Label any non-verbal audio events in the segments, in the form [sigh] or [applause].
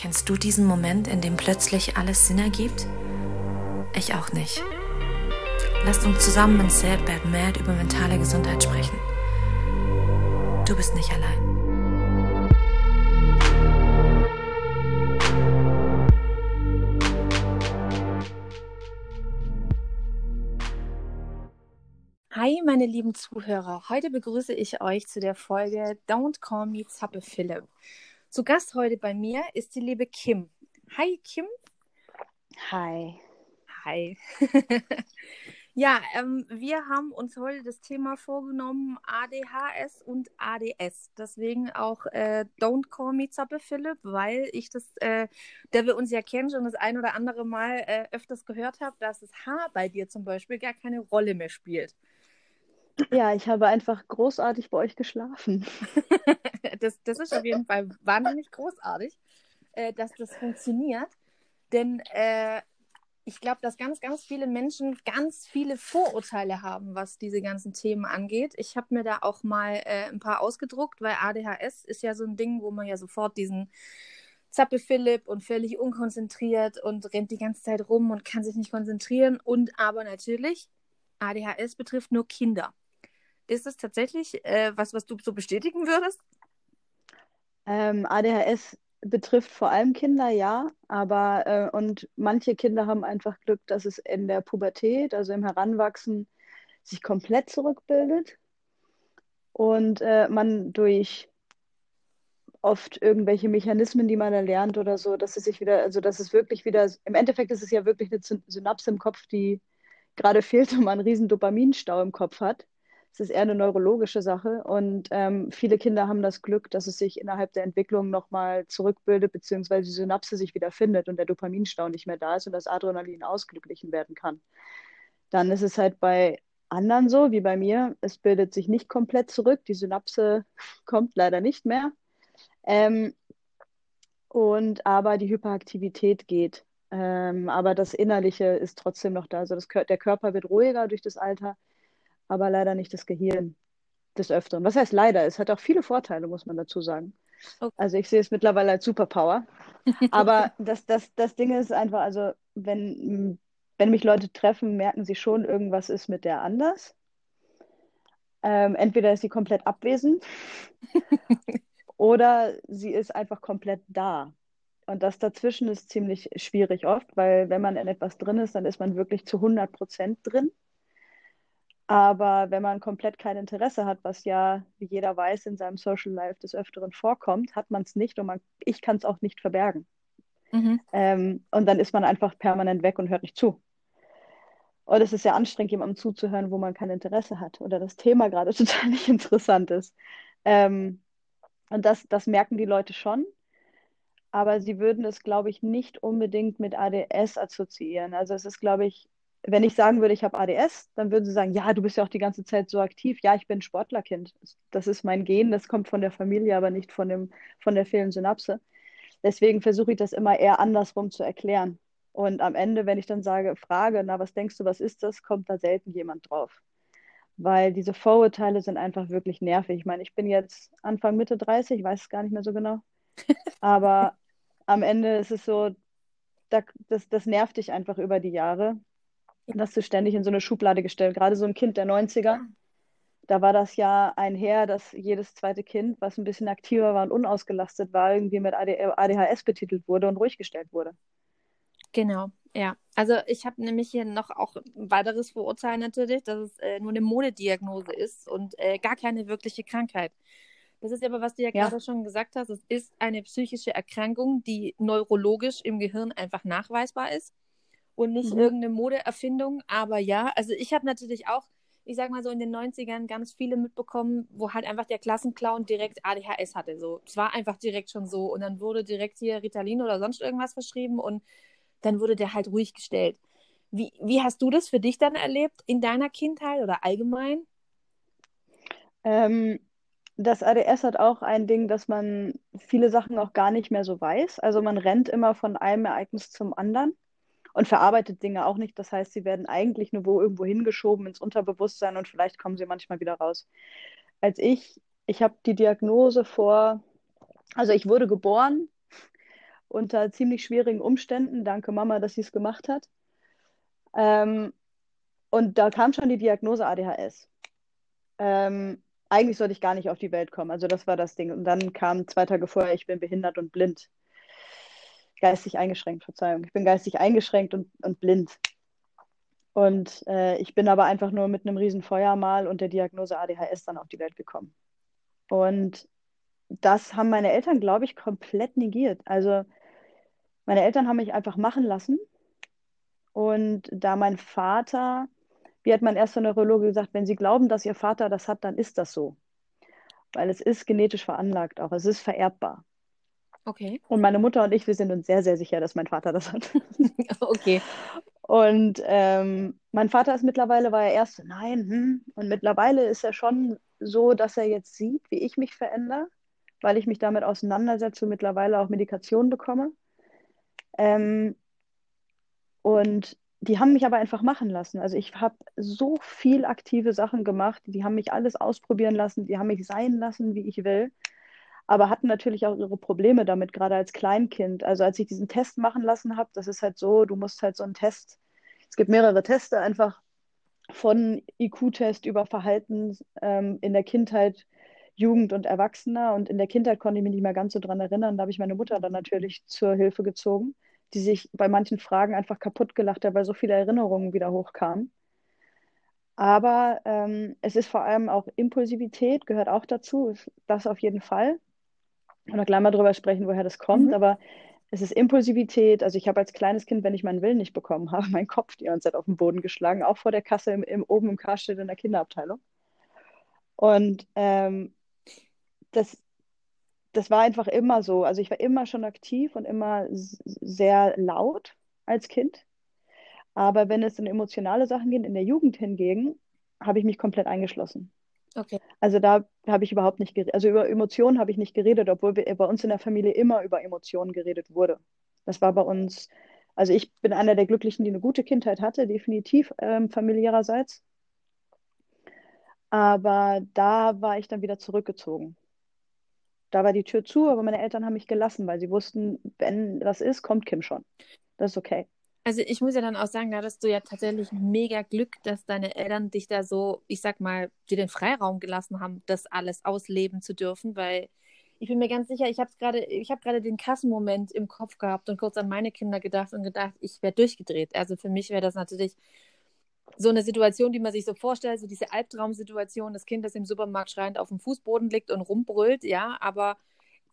Kennst du diesen Moment, in dem plötzlich alles Sinn ergibt? Ich auch nicht. Lasst uns zusammen in Sad Bad Mad über mentale Gesundheit sprechen. Du bist nicht allein. Hi, meine lieben Zuhörer. Heute begrüße ich euch zu der Folge Don't Call Me Zappe Philipp. Zu Gast heute bei mir ist die liebe Kim. Hi, Kim. Hi. Hi. [laughs] ja, ähm, wir haben uns heute das Thema vorgenommen, ADHS und ADS. Deswegen auch äh, Don't Call Me Zappe Philipp, weil ich das, äh, der wir uns ja kennen, schon das ein oder andere Mal äh, öfters gehört habe, dass das Haar bei dir zum Beispiel gar keine Rolle mehr spielt. Ja, ich habe einfach großartig bei euch geschlafen. [laughs] das, das ist auf jeden Fall wahnsinnig großartig, äh, dass das funktioniert. Denn äh, ich glaube, dass ganz, ganz viele Menschen ganz viele Vorurteile haben, was diese ganzen Themen angeht. Ich habe mir da auch mal äh, ein paar ausgedruckt, weil ADHS ist ja so ein Ding, wo man ja sofort diesen Zappe Philipp und völlig unkonzentriert und rennt die ganze Zeit rum und kann sich nicht konzentrieren. Und aber natürlich, ADHS betrifft nur Kinder. Ist es tatsächlich äh, was, was du so bestätigen würdest? Ähm, ADHS betrifft vor allem Kinder, ja, aber äh, und manche Kinder haben einfach Glück, dass es in der Pubertät, also im Heranwachsen, sich komplett zurückbildet und äh, man durch oft irgendwelche Mechanismen, die man erlernt oder so, dass es sich wieder, also dass es wirklich wieder, im Endeffekt ist es ja wirklich eine Synapse im Kopf, die gerade fehlt und man einen riesen Dopaminstau im Kopf hat. Es ist eher eine neurologische Sache und ähm, viele Kinder haben das Glück, dass es sich innerhalb der Entwicklung nochmal zurückbildet, beziehungsweise die Synapse sich wieder findet und der Dopaminstau nicht mehr da ist und das Adrenalin ausgeglichen werden kann. Dann ist es halt bei anderen so, wie bei mir, es bildet sich nicht komplett zurück, die Synapse [laughs] kommt leider nicht mehr. Ähm, und aber die Hyperaktivität geht. Ähm, aber das Innerliche ist trotzdem noch da. Also das, der Körper wird ruhiger durch das Alter aber leider nicht das Gehirn des Öfteren. Was heißt leider? Es hat auch viele Vorteile, muss man dazu sagen. Okay. Also ich sehe es mittlerweile als Superpower. [laughs] aber das, das, das Ding ist einfach, also wenn, wenn mich Leute treffen, merken sie schon, irgendwas ist mit der anders. Ähm, entweder ist sie komplett abwesend [laughs] oder sie ist einfach komplett da. Und das dazwischen ist ziemlich schwierig oft, weil wenn man in etwas drin ist, dann ist man wirklich zu 100 Prozent drin. Aber wenn man komplett kein Interesse hat, was ja, wie jeder weiß, in seinem Social Life des Öfteren vorkommt, hat man es nicht und man, ich kann es auch nicht verbergen. Mhm. Ähm, und dann ist man einfach permanent weg und hört nicht zu. Und es ist ja anstrengend, jemandem zuzuhören, wo man kein Interesse hat oder das Thema gerade [laughs] total nicht interessant ist. Ähm, und das, das merken die Leute schon, aber sie würden es, glaube ich, nicht unbedingt mit ADS assoziieren. Also es ist, glaube ich, wenn ich sagen würde, ich habe ADS, dann würden sie sagen, ja, du bist ja auch die ganze Zeit so aktiv. Ja, ich bin Sportlerkind. Das ist mein Gen, das kommt von der Familie, aber nicht von, dem, von der fehlenden Synapse. Deswegen versuche ich das immer eher andersrum zu erklären. Und am Ende, wenn ich dann sage, frage, na, was denkst du, was ist das, kommt da selten jemand drauf. Weil diese Vorurteile sind einfach wirklich nervig. Ich meine, ich bin jetzt Anfang, Mitte 30, ich weiß es gar nicht mehr so genau. [laughs] Aber am Ende ist es so, das, das nervt dich einfach über die Jahre dass du ständig in so eine Schublade gestellt. Gerade so ein Kind der 90er, da war das ja einher, dass jedes zweite Kind, was ein bisschen aktiver war und unausgelastet war, irgendwie mit ADHS betitelt wurde und ruhig gestellt wurde. Genau, ja. Also ich habe nämlich hier noch auch ein weiteres Vorurteil natürlich, dass es äh, nur eine Modediagnose ist und äh, gar keine wirkliche Krankheit. Das ist aber, was du ja, ja, gerade schon gesagt hast, es ist eine psychische Erkrankung, die neurologisch im Gehirn einfach nachweisbar ist und nicht mhm. irgendeine Modeerfindung. Aber ja, also ich habe natürlich auch, ich sag mal so in den 90ern ganz viele mitbekommen, wo halt einfach der Klassenclown direkt ADHS hatte. So, es war einfach direkt schon so. Und dann wurde direkt hier Ritalin oder sonst irgendwas verschrieben und dann wurde der halt ruhig gestellt. Wie, wie hast du das für dich dann erlebt in deiner Kindheit oder allgemein? Ähm, das ADS hat auch ein Ding, dass man viele Sachen auch gar nicht mehr so weiß. Also man rennt immer von einem Ereignis zum anderen und verarbeitet Dinge auch nicht. Das heißt, sie werden eigentlich nur wo irgendwo hingeschoben ins Unterbewusstsein und vielleicht kommen sie manchmal wieder raus. Als ich, ich habe die Diagnose vor, also ich wurde geboren unter ziemlich schwierigen Umständen. Danke Mama, dass sie es gemacht hat. Ähm, und da kam schon die Diagnose ADHS. Ähm, eigentlich sollte ich gar nicht auf die Welt kommen. Also das war das Ding. Und dann kam zwei Tage vorher, ich bin behindert und blind. Geistig eingeschränkt, Verzeihung. Ich bin geistig eingeschränkt und, und blind. Und äh, ich bin aber einfach nur mit einem riesen Feuermal und der Diagnose ADHS dann auf die Welt gekommen. Und das haben meine Eltern, glaube ich, komplett negiert. Also meine Eltern haben mich einfach machen lassen. Und da mein Vater, wie hat mein erster Neurologe gesagt, wenn Sie glauben, dass Ihr Vater das hat, dann ist das so. Weil es ist genetisch veranlagt auch, es ist vererbbar. Okay. Und meine Mutter und ich, wir sind uns sehr, sehr sicher, dass mein Vater das hat. [laughs] okay. Und ähm, mein Vater ist mittlerweile, war er erst nein, hm. und mittlerweile ist er schon so, dass er jetzt sieht, wie ich mich verändere, weil ich mich damit auseinandersetze und mittlerweile auch Medikation bekomme. Ähm, und die haben mich aber einfach machen lassen. Also ich habe so viel aktive Sachen gemacht, die haben mich alles ausprobieren lassen, die haben mich sein lassen, wie ich will aber hatten natürlich auch ihre Probleme damit, gerade als Kleinkind. Also als ich diesen Test machen lassen habe, das ist halt so, du musst halt so einen Test, es gibt mehrere Teste einfach von IQ-Test über Verhalten ähm, in der Kindheit, Jugend und Erwachsener. Und in der Kindheit konnte ich mich nicht mehr ganz so dran erinnern. Da habe ich meine Mutter dann natürlich zur Hilfe gezogen, die sich bei manchen Fragen einfach kaputt gelacht hat, weil so viele Erinnerungen wieder hochkamen. Aber ähm, es ist vor allem auch Impulsivität, gehört auch dazu, das auf jeden Fall oder gleich mal drüber sprechen, woher das kommt, mhm. aber es ist Impulsivität. Also ich habe als kleines Kind, wenn ich meinen Willen nicht bekommen habe, [laughs] meinen Kopf die ganze Zeit auf den Boden geschlagen, auch vor der Kasse im, im oben im Karstedt in der Kinderabteilung. Und ähm, das, das war einfach immer so. Also ich war immer schon aktiv und immer sehr laut als Kind. Aber wenn es in emotionale Sachen geht, in der Jugend hingegen, habe ich mich komplett eingeschlossen. Okay. Also da habe ich überhaupt nicht geredet. Also über Emotionen habe ich nicht geredet, obwohl wir, bei uns in der Familie immer über Emotionen geredet wurde. Das war bei uns, also ich bin einer der Glücklichen, die eine gute Kindheit hatte, definitiv ähm, familiärerseits. Aber da war ich dann wieder zurückgezogen. Da war die Tür zu, aber meine Eltern haben mich gelassen, weil sie wussten, wenn was ist, kommt Kim schon. Das ist okay. Also ich muss ja dann auch sagen, da hattest du ja tatsächlich mega Glück, dass deine Eltern dich da so, ich sag mal, dir den Freiraum gelassen haben, das alles ausleben zu dürfen, weil ich bin mir ganz sicher, ich habe gerade, ich habe gerade den Kassenmoment im Kopf gehabt und kurz an meine Kinder gedacht und gedacht, ich wäre durchgedreht. Also für mich wäre das natürlich so eine Situation, die man sich so vorstellt, so diese Albtraumsituation, das Kind, das im Supermarkt schreiend auf dem Fußboden liegt und rumbrüllt, ja, aber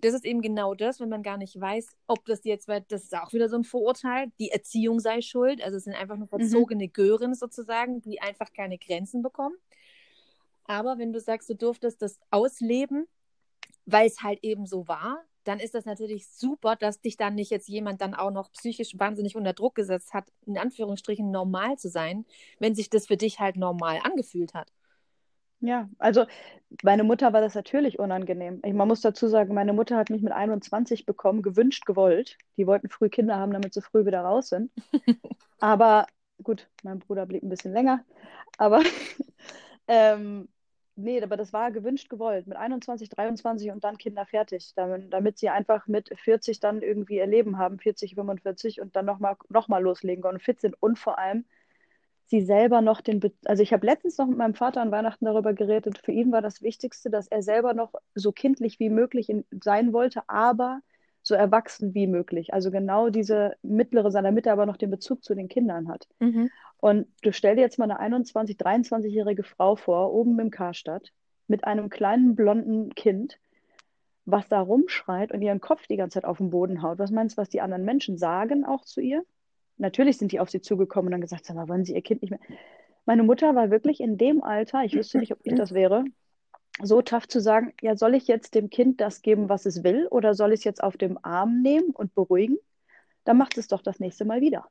das ist eben genau das, wenn man gar nicht weiß, ob das jetzt, weil das ist auch wieder so ein Vorurteil, die Erziehung sei schuld. Also es sind einfach nur mhm. verzogene mhm. Gören sozusagen, die einfach keine Grenzen bekommen. Aber wenn du sagst, du durftest das ausleben, weil es halt eben so war, dann ist das natürlich super, dass dich dann nicht jetzt jemand dann auch noch psychisch wahnsinnig unter Druck gesetzt hat, in Anführungsstrichen normal zu sein, wenn sich das für dich halt normal angefühlt hat. Ja, also meine Mutter war das natürlich unangenehm. Ich, man muss dazu sagen, meine Mutter hat mich mit 21 bekommen, gewünscht, gewollt. Die wollten früh Kinder haben, damit sie früh wieder raus sind. [laughs] aber gut, mein Bruder blieb ein bisschen länger. Aber [laughs] ähm, nee, aber das war gewünscht, gewollt. Mit 21, 23 und dann Kinder fertig. Damit, damit sie einfach mit 40 dann irgendwie ihr Leben haben, 40, 45 und dann nochmal noch mal loslegen können und fit sind. Und vor allem sie selber noch den, Be also ich habe letztens noch mit meinem Vater an Weihnachten darüber geredet, für ihn war das Wichtigste, dass er selber noch so kindlich wie möglich in, sein wollte, aber so erwachsen wie möglich. Also genau diese mittlere, damit er aber noch den Bezug zu den Kindern hat. Mhm. Und du stell dir jetzt mal eine 21, 23-jährige Frau vor, oben im Karstadt, mit einem kleinen blonden Kind, was da rumschreit und ihren Kopf die ganze Zeit auf den Boden haut. Was meinst du, was die anderen Menschen sagen auch zu ihr? Natürlich sind die auf sie zugekommen und dann gesagt, sag mal, wollen sie ihr Kind nicht mehr. Meine Mutter war wirklich in dem Alter, ich wüsste nicht, ob ich das wäre, so tough zu sagen, ja, soll ich jetzt dem Kind das geben, was es will, oder soll ich es jetzt auf dem Arm nehmen und beruhigen? Dann macht es doch das nächste Mal wieder.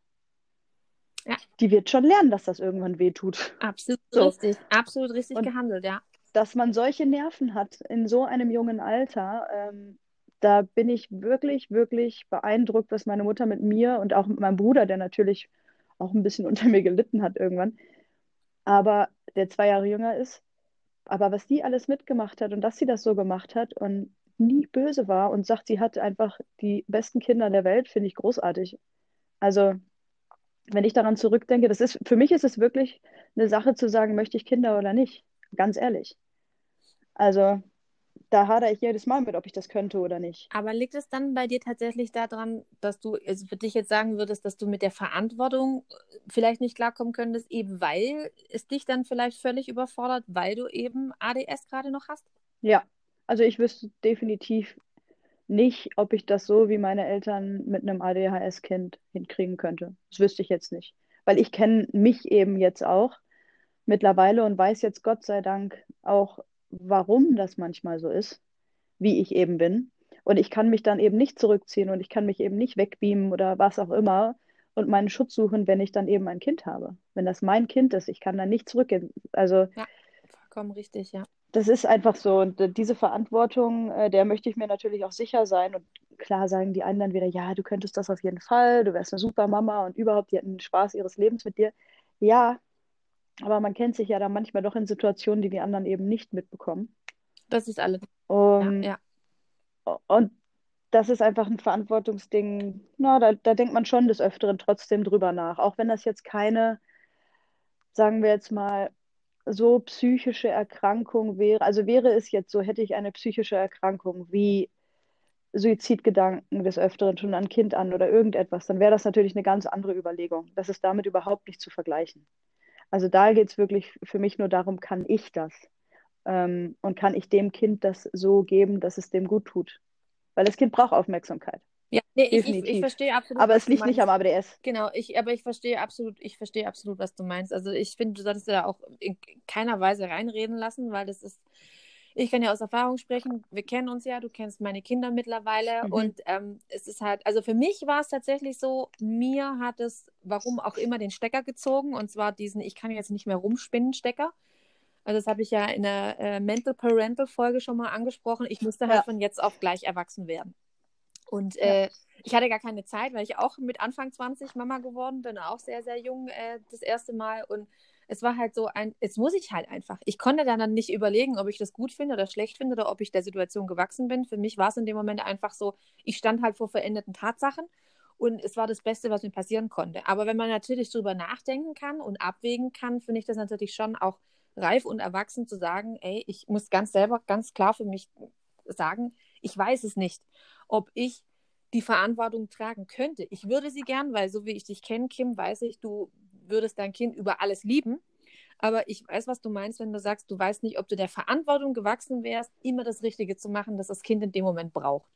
Ja. Die wird schon lernen, dass das irgendwann weh tut. Absolut so. richtig, absolut richtig und gehandelt, ja. Dass man solche Nerven hat in so einem jungen Alter, ähm, da bin ich wirklich, wirklich beeindruckt, was meine Mutter mit mir und auch mit meinem Bruder, der natürlich auch ein bisschen [laughs] unter mir gelitten hat irgendwann, aber der zwei Jahre jünger ist, aber was die alles mitgemacht hat und dass sie das so gemacht hat und nie böse war und sagt, sie hat einfach die besten Kinder der Welt, finde ich großartig. Also, wenn ich daran zurückdenke, das ist, für mich ist es wirklich eine Sache zu sagen, möchte ich Kinder oder nicht. Ganz ehrlich. Also, da hadere ich jedes Mal mit, ob ich das könnte oder nicht. Aber liegt es dann bei dir tatsächlich daran, dass du also für dich jetzt sagen würdest, dass du mit der Verantwortung äh, vielleicht nicht klarkommen könntest, eben weil es dich dann vielleicht völlig überfordert, weil du eben ADS gerade noch hast? Ja, also ich wüsste definitiv nicht, ob ich das so wie meine Eltern mit einem ADHS-Kind hinkriegen könnte. Das wüsste ich jetzt nicht. Weil ich kenne mich eben jetzt auch mittlerweile und weiß jetzt Gott sei Dank auch, warum das manchmal so ist, wie ich eben bin. Und ich kann mich dann eben nicht zurückziehen und ich kann mich eben nicht wegbeamen oder was auch immer und meinen Schutz suchen, wenn ich dann eben ein Kind habe. Wenn das mein Kind ist, ich kann dann nicht zurückgehen. Also ja, vollkommen richtig, ja. Das ist einfach so. Und diese Verantwortung, äh, der möchte ich mir natürlich auch sicher sein. Und klar sagen die anderen wieder, ja, du könntest das auf jeden Fall, du wärst eine super Mama und überhaupt, die hätten Spaß ihres Lebens mit dir. Ja, aber man kennt sich ja dann manchmal doch in Situationen, die die anderen eben nicht mitbekommen. Das ist alles. Um, ja, ja. Und das ist einfach ein Verantwortungsding. Na, da, da denkt man schon des Öfteren trotzdem drüber nach. Auch wenn das jetzt keine, sagen wir jetzt mal, so psychische Erkrankung wäre. Also wäre es jetzt so, hätte ich eine psychische Erkrankung wie Suizidgedanken des Öfteren schon an Kind an oder irgendetwas, dann wäre das natürlich eine ganz andere Überlegung. Das ist damit überhaupt nicht zu vergleichen. Also da geht es wirklich für mich nur darum, kann ich das? Ähm, und kann ich dem Kind das so geben, dass es dem gut tut? Weil das Kind braucht Aufmerksamkeit. Ja, nee, ich, ich, ich, verstehe absolut. Aber es liegt nicht am ABDS. Genau, ich, aber ich verstehe absolut, ich verstehe absolut, was du meinst. Also ich finde, du solltest da auch in keiner Weise reinreden lassen, weil das ist, ich kann ja aus Erfahrung sprechen, wir kennen uns ja, du kennst meine Kinder mittlerweile mhm. und ähm, es ist halt, also für mich war es tatsächlich so, mir hat es, warum auch immer, den Stecker gezogen und zwar diesen, ich kann jetzt nicht mehr rumspinnen Stecker. Also das habe ich ja in der äh, Mental Parental Folge schon mal angesprochen. Ich musste halt ja. von jetzt auf gleich erwachsen werden. Und ja. äh, ich hatte gar keine Zeit, weil ich auch mit Anfang 20 Mama geworden bin, auch sehr, sehr jung äh, das erste Mal. Und es war halt so ein, jetzt muss ich halt einfach. Ich konnte dann, nicht überlegen, ob ich das gut finde oder schlecht finde oder ob ich der Situation gewachsen bin. Für mich war es in dem Moment einfach so, ich stand halt vor veränderten Tatsachen und es war das Beste, was mir passieren konnte. Aber wenn man natürlich drüber nachdenken kann und abwägen kann, finde ich das natürlich schon auch reif und erwachsen zu sagen, ey, ich muss ganz selber ganz klar für mich sagen, ich weiß es nicht, ob ich die Verantwortung tragen könnte. Ich würde sie gern, weil so wie ich dich kenne, Kim, weiß ich, du würdest dein Kind über alles lieben. Aber ich weiß, was du meinst, wenn du sagst, du weißt nicht, ob du der Verantwortung gewachsen wärst, immer das Richtige zu machen, das das Kind in dem Moment braucht.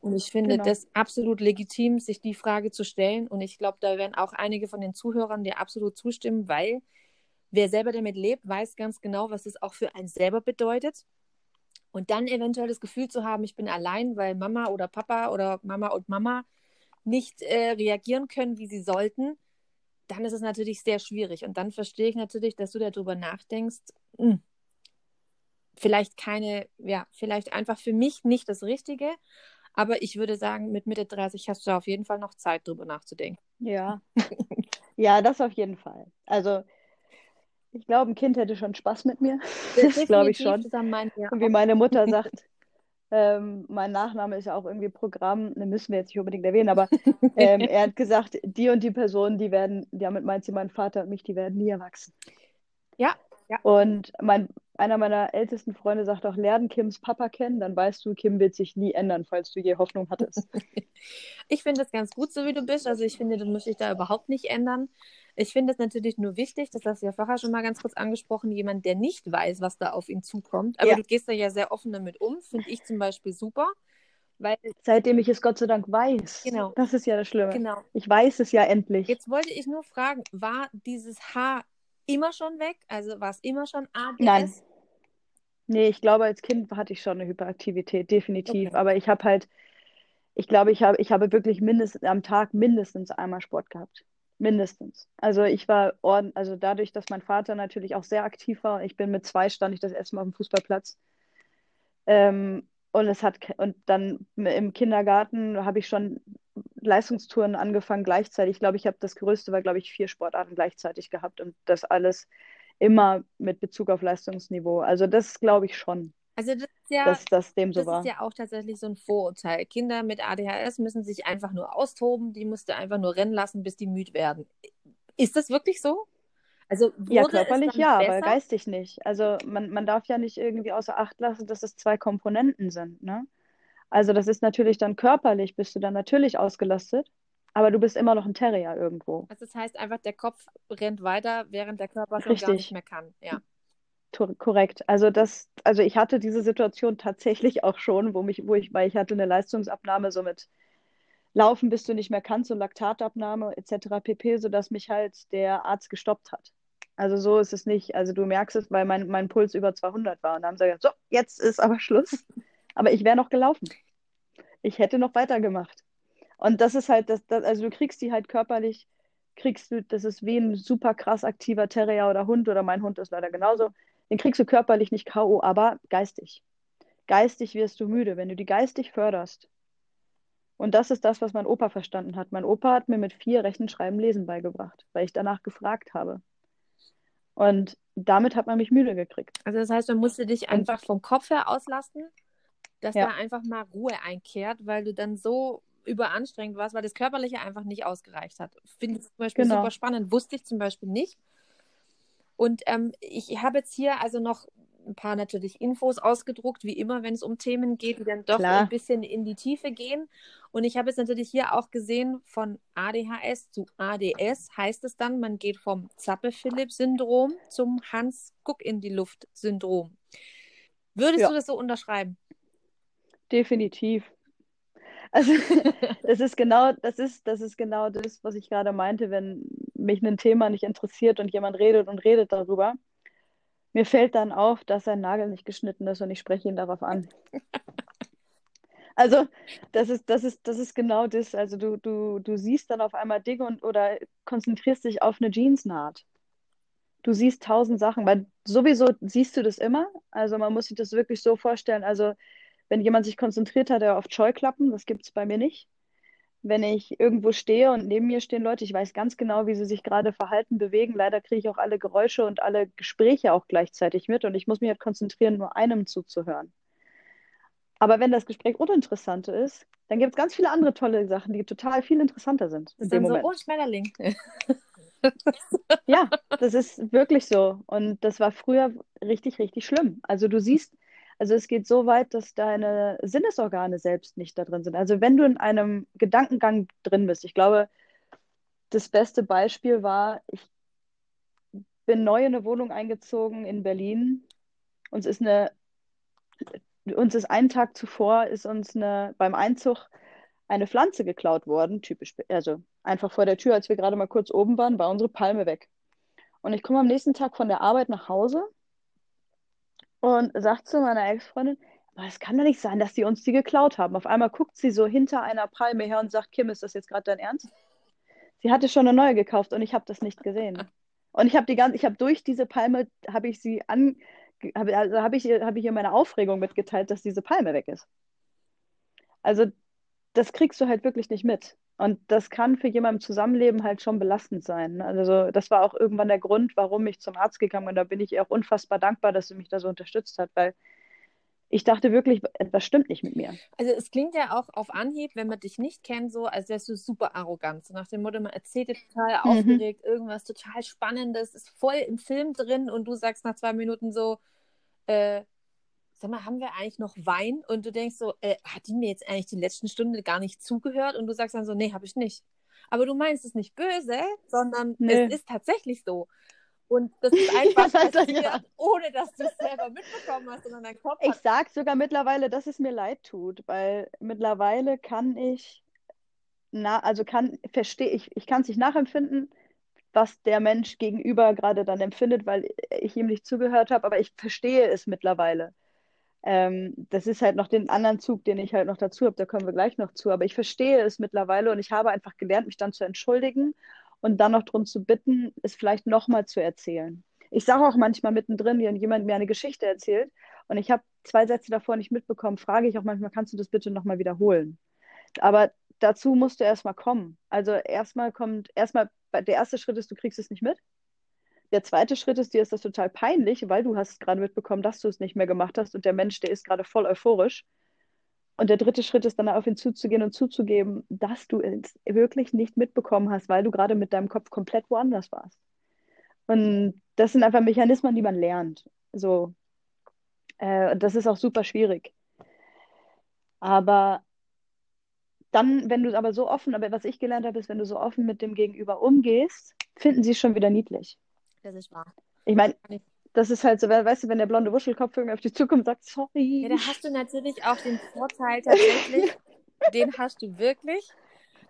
Und ich finde genau. das absolut legitim, sich die Frage zu stellen. Und ich glaube, da werden auch einige von den Zuhörern dir absolut zustimmen, weil wer selber damit lebt, weiß ganz genau, was es auch für einen selber bedeutet. Und dann eventuell das Gefühl zu haben, ich bin allein, weil Mama oder Papa oder Mama und Mama nicht äh, reagieren können, wie sie sollten, dann ist es natürlich sehr schwierig. Und dann verstehe ich natürlich, dass du darüber nachdenkst, mh, hm, vielleicht keine, ja, vielleicht einfach für mich nicht das Richtige. Aber ich würde sagen, mit Mitte 30 hast du auf jeden Fall noch Zeit, darüber nachzudenken. Ja. [laughs] ja, das auf jeden Fall. Also ich glaube, ein Kind hätte schon Spaß mit mir. [laughs] Das glaube ich schon. Mein, ja. Und wie meine Mutter [laughs] sagt, ähm, mein Nachname ist ja auch irgendwie Programm, den müssen wir jetzt nicht unbedingt erwähnen, aber [laughs] ähm, er hat gesagt, die und die Personen, die werden, damit meint sie mein Vater und mich, die werden nie erwachsen. Ja, ja. Und mein, einer meiner ältesten Freunde sagt auch, lernen Kims Papa kennen, dann weißt du, Kim wird sich nie ändern, falls du je Hoffnung hattest. [laughs] ich finde es ganz gut, so wie du bist. Also ich finde, du musst dich da überhaupt nicht ändern. Ich finde es natürlich nur wichtig, das hast du ja vorher schon mal ganz kurz angesprochen, jemand, der nicht weiß, was da auf ihn zukommt. Aber ja. du gehst da ja sehr offen damit um, finde ich zum Beispiel super. Weil, Seitdem ich es Gott sei Dank weiß. Genau. Das ist ja das Schlimme. Genau. Ich weiß es ja endlich. Jetzt wollte ich nur fragen, war dieses Haar immer schon weg? Also war es immer schon ADS? Nein. Nee, ich glaube, als Kind hatte ich schon eine Hyperaktivität, definitiv. Okay. Aber ich habe halt, ich glaube, ich habe, ich habe wirklich mindestens am Tag mindestens einmal Sport gehabt. Mindestens. Also ich war ordentlich, also dadurch, dass mein Vater natürlich auch sehr aktiv war, ich bin mit zwei, stand ich das erste Mal auf dem Fußballplatz. Ähm, und es hat, und dann im Kindergarten habe ich schon Leistungstouren angefangen gleichzeitig. Ich glaube, ich habe das Größte war, glaube ich, vier Sportarten gleichzeitig gehabt und das alles immer mit Bezug auf Leistungsniveau. Also das glaube ich schon. Also das ist ja, dass das dem so das war. ist ja auch tatsächlich so ein Vorurteil. Kinder mit ADHS müssen sich einfach nur austoben, die musst du einfach nur rennen lassen, bis die müde werden. Ist das wirklich so? Also Ja, körperlich ja, aber besser? geistig nicht. Also man, man darf ja nicht irgendwie außer Acht lassen, dass es zwei Komponenten sind, ne? Also das ist natürlich dann körperlich, bist du dann natürlich ausgelastet, aber du bist immer noch ein Terrier irgendwo. Also das heißt einfach, der Kopf rennt weiter, während der Körper schon gar nicht Richtig. mehr kann. Ja. To- Korrekt. Also das, also ich hatte diese Situation tatsächlich auch schon, wo mich, wo ich, weil ich hatte eine Leistungsabnahme so mit Laufen, bis du nicht mehr kannst und Laktatabnahme etc. pp, sodass mich halt der Arzt gestoppt hat. Also so ist es nicht. Also du merkst es, weil mein, mein Puls über 200 war und dann haben sie gesagt, so, jetzt ist aber Schluss. Aber ich wäre noch gelaufen. Ich hätte noch weitergemacht. Und das ist halt, das, das, also du kriegst die halt körperlich, kriegst du, das ist wie ein super krass aktiver Terrier oder Hund oder mein Hund ist leider genauso. Den kriegst du körperlich nicht K.O., aber geistig. Geistig wirst du müde, wenn du die geistig förderst. Und das ist das, was mein Opa verstanden hat. Mein Opa hat mir mit vier Rechnen, Schreiben, Lesen beigebracht, weil ich danach gefragt habe. Und damit hat man mich müde gekriegt. Also das heißt, man musste dich einfach vom Kopf her auslasten, dass da ja, einfach mal Ruhe einkehrt, weil du dann so überanstrengend warst, weil das Körperliche einfach nicht ausgereicht hat. Finde ich zum Beispiel super genau. spannend. Wusste ich zum Beispiel nicht. Und ähm, ich habe jetzt hier also noch ein paar natürlich Infos ausgedruckt, wie immer, wenn es um Themen geht, die dann doch ein Klar. bisschen in die Tiefe gehen. Und ich habe jetzt natürlich hier auch gesehen, von ADHS zu ADS heißt es dann, man geht vom Zappel-Philipp-Syndrom zum Hans-Guck-in-die-Luft-Syndrom. Würdest du Ja, das so unterschreiben? Definitiv. Also [laughs] das ist genau, das ist, das ist genau das, was ich gerade meinte, wenn mich ein Thema nicht interessiert und jemand redet und redet darüber. Mir fällt dann auf, dass sein Nagel nicht geschnitten ist und ich spreche ihn darauf an. Also das ist, das ist, das ist genau das. Also du, du, du siehst dann auf einmal Dinge und oder konzentrierst dich auf eine Jeansnaht. Du siehst tausend Sachen, weil sowieso siehst du das immer. Also man muss sich das wirklich so vorstellen. Also wenn jemand sich konzentriert hat, er oft Scheuklappen, das gibt es bei mir nicht. Wenn ich irgendwo stehe und neben mir stehen Leute, ich weiß ganz genau, wie sie sich gerade verhalten, bewegen. Leider kriege ich auch alle Geräusche und alle Gespräche auch gleichzeitig mit und ich muss mich halt konzentrieren, nur einem zuzuhören. Aber wenn das Gespräch uninteressant ist, dann gibt es ganz viele andere tolle Sachen, die total viel interessanter sind Das in ist dem so, oh, Moment. Schmetterling. Ja, das ist wirklich so. Und das war früher richtig, richtig schlimm. Also du siehst, also es geht so weit, dass deine Sinnesorgane selbst nicht da drin sind. Also wenn du in einem Gedankengang drin bist, ich glaube, das beste Beispiel war, ich bin neu in eine Wohnung eingezogen in Berlin. Uns ist eine, uns ist einen Tag zuvor ist uns eine, beim Einzug eine Pflanze geklaut worden, typisch, also einfach vor der Tür, als wir gerade mal kurz oben waren, war unsere Palme weg. Und ich komme am nächsten Tag von der Arbeit nach Hause und sage zu meiner Ex-Freundin, aber es kann doch nicht sein, dass die uns die geklaut haben. Auf einmal guckt sie so hinter einer Palme her und sagt, Kim, ist das jetzt gerade dein Ernst? Sie hatte schon eine neue gekauft und ich habe das nicht gesehen. [laughs] Und ich habe die ganze, ich habe durch diese Palme, habe ich sie an, hab, also habe ich, habe ich ihr meine Aufregung mitgeteilt, dass diese Palme weg ist. Also das kriegst du halt wirklich nicht mit. Und das kann für jemanden im Zusammenleben halt schon belastend sein. Also das war auch irgendwann der Grund, warum ich zum Arzt gegangen bin. Und da bin ich ihr auch unfassbar dankbar, dass sie mich da so unterstützt hat, weil ich dachte wirklich, etwas stimmt nicht mit mir. Also es klingt ja auch auf Anhieb, wenn man dich nicht kennt, so, als wärst du super arrogant. So nach dem Motto, man erzählt dir total Mhm. aufgeregt, irgendwas total Spannendes, ist voll im Film drin und du sagst nach zwei Minuten so, äh, sag mal, haben wir eigentlich noch Wein? Und du denkst so, äh, hat die mir jetzt eigentlich die letzten Stunde gar nicht zugehört? Und du sagst dann so, nee, habe ich nicht. Aber du meinst es nicht böse, sondern Nee. es ist tatsächlich so. Und das ist einfach Ja, passiert, ja. ohne dass du es selber mitbekommen hast, sondern dein Kopf Ich hat sage sogar mittlerweile, dass es mir leid tut, weil mittlerweile kann ich, na, also kann, verstehe ich, ich kann es nicht nachempfinden, was der Mensch gegenüber gerade dann empfindet, weil ich ihm nicht zugehört habe, aber ich verstehe es mittlerweile. Ähm, das ist halt noch den anderen Zug, den ich halt noch dazu habe, da kommen wir gleich noch zu, aber ich verstehe es mittlerweile und ich habe einfach gelernt, mich dann zu entschuldigen und dann noch darum zu bitten, es vielleicht nochmal zu erzählen. Ich sage auch manchmal mittendrin, wenn jemand mir eine Geschichte erzählt und ich habe zwei Sätze davor nicht mitbekommen, frage ich auch manchmal, kannst du das bitte nochmal wiederholen? Aber dazu musst du erstmal kommen. Also erstmal kommt, erstmal, der erste Schritt ist, du kriegst es nicht mit. Der zweite Schritt ist, dir ist das total peinlich, weil du hast gerade mitbekommen, dass du es nicht mehr gemacht hast und der Mensch, der ist gerade voll euphorisch. Und der dritte Schritt ist dann auf ihn zuzugehen und zuzugeben, dass du es wirklich nicht mitbekommen hast, weil du gerade mit deinem Kopf komplett woanders warst. Und das sind einfach Mechanismen, die man lernt. So, äh, das ist auch super schwierig. Aber dann, wenn du aber so offen, aber was ich gelernt habe, ist, wenn du so offen mit dem Gegenüber umgehst, finden sie es schon wieder niedlich. Das ist wahr. Ich meine, das ist halt so, weißt du, wenn der blonde Wuschelkopf irgendwie auf dich zukommt und sagt, sorry. Ja, da hast du natürlich auch den Vorteil tatsächlich, [laughs] den hast du wirklich,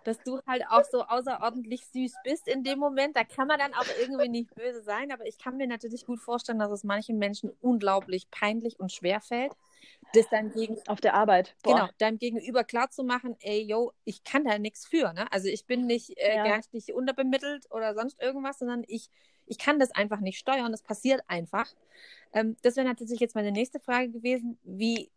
dass du halt auch so außerordentlich süß bist in dem Moment. Da kann man dann auch irgendwie nicht böse sein, aber ich kann mir natürlich gut vorstellen, dass es manchen Menschen unglaublich peinlich und schwer fällt, das dann gegen auf der Arbeit Boah. genau deinem Gegenüber klar zu machen, ey yo, ich kann da nichts für, ne? Also ich bin nicht äh, ja. geistig unterbemittelt oder sonst irgendwas, sondern ich ich kann das einfach nicht steuern, das passiert einfach. Ähm, das wäre natürlich jetzt meine nächste Frage gewesen, wie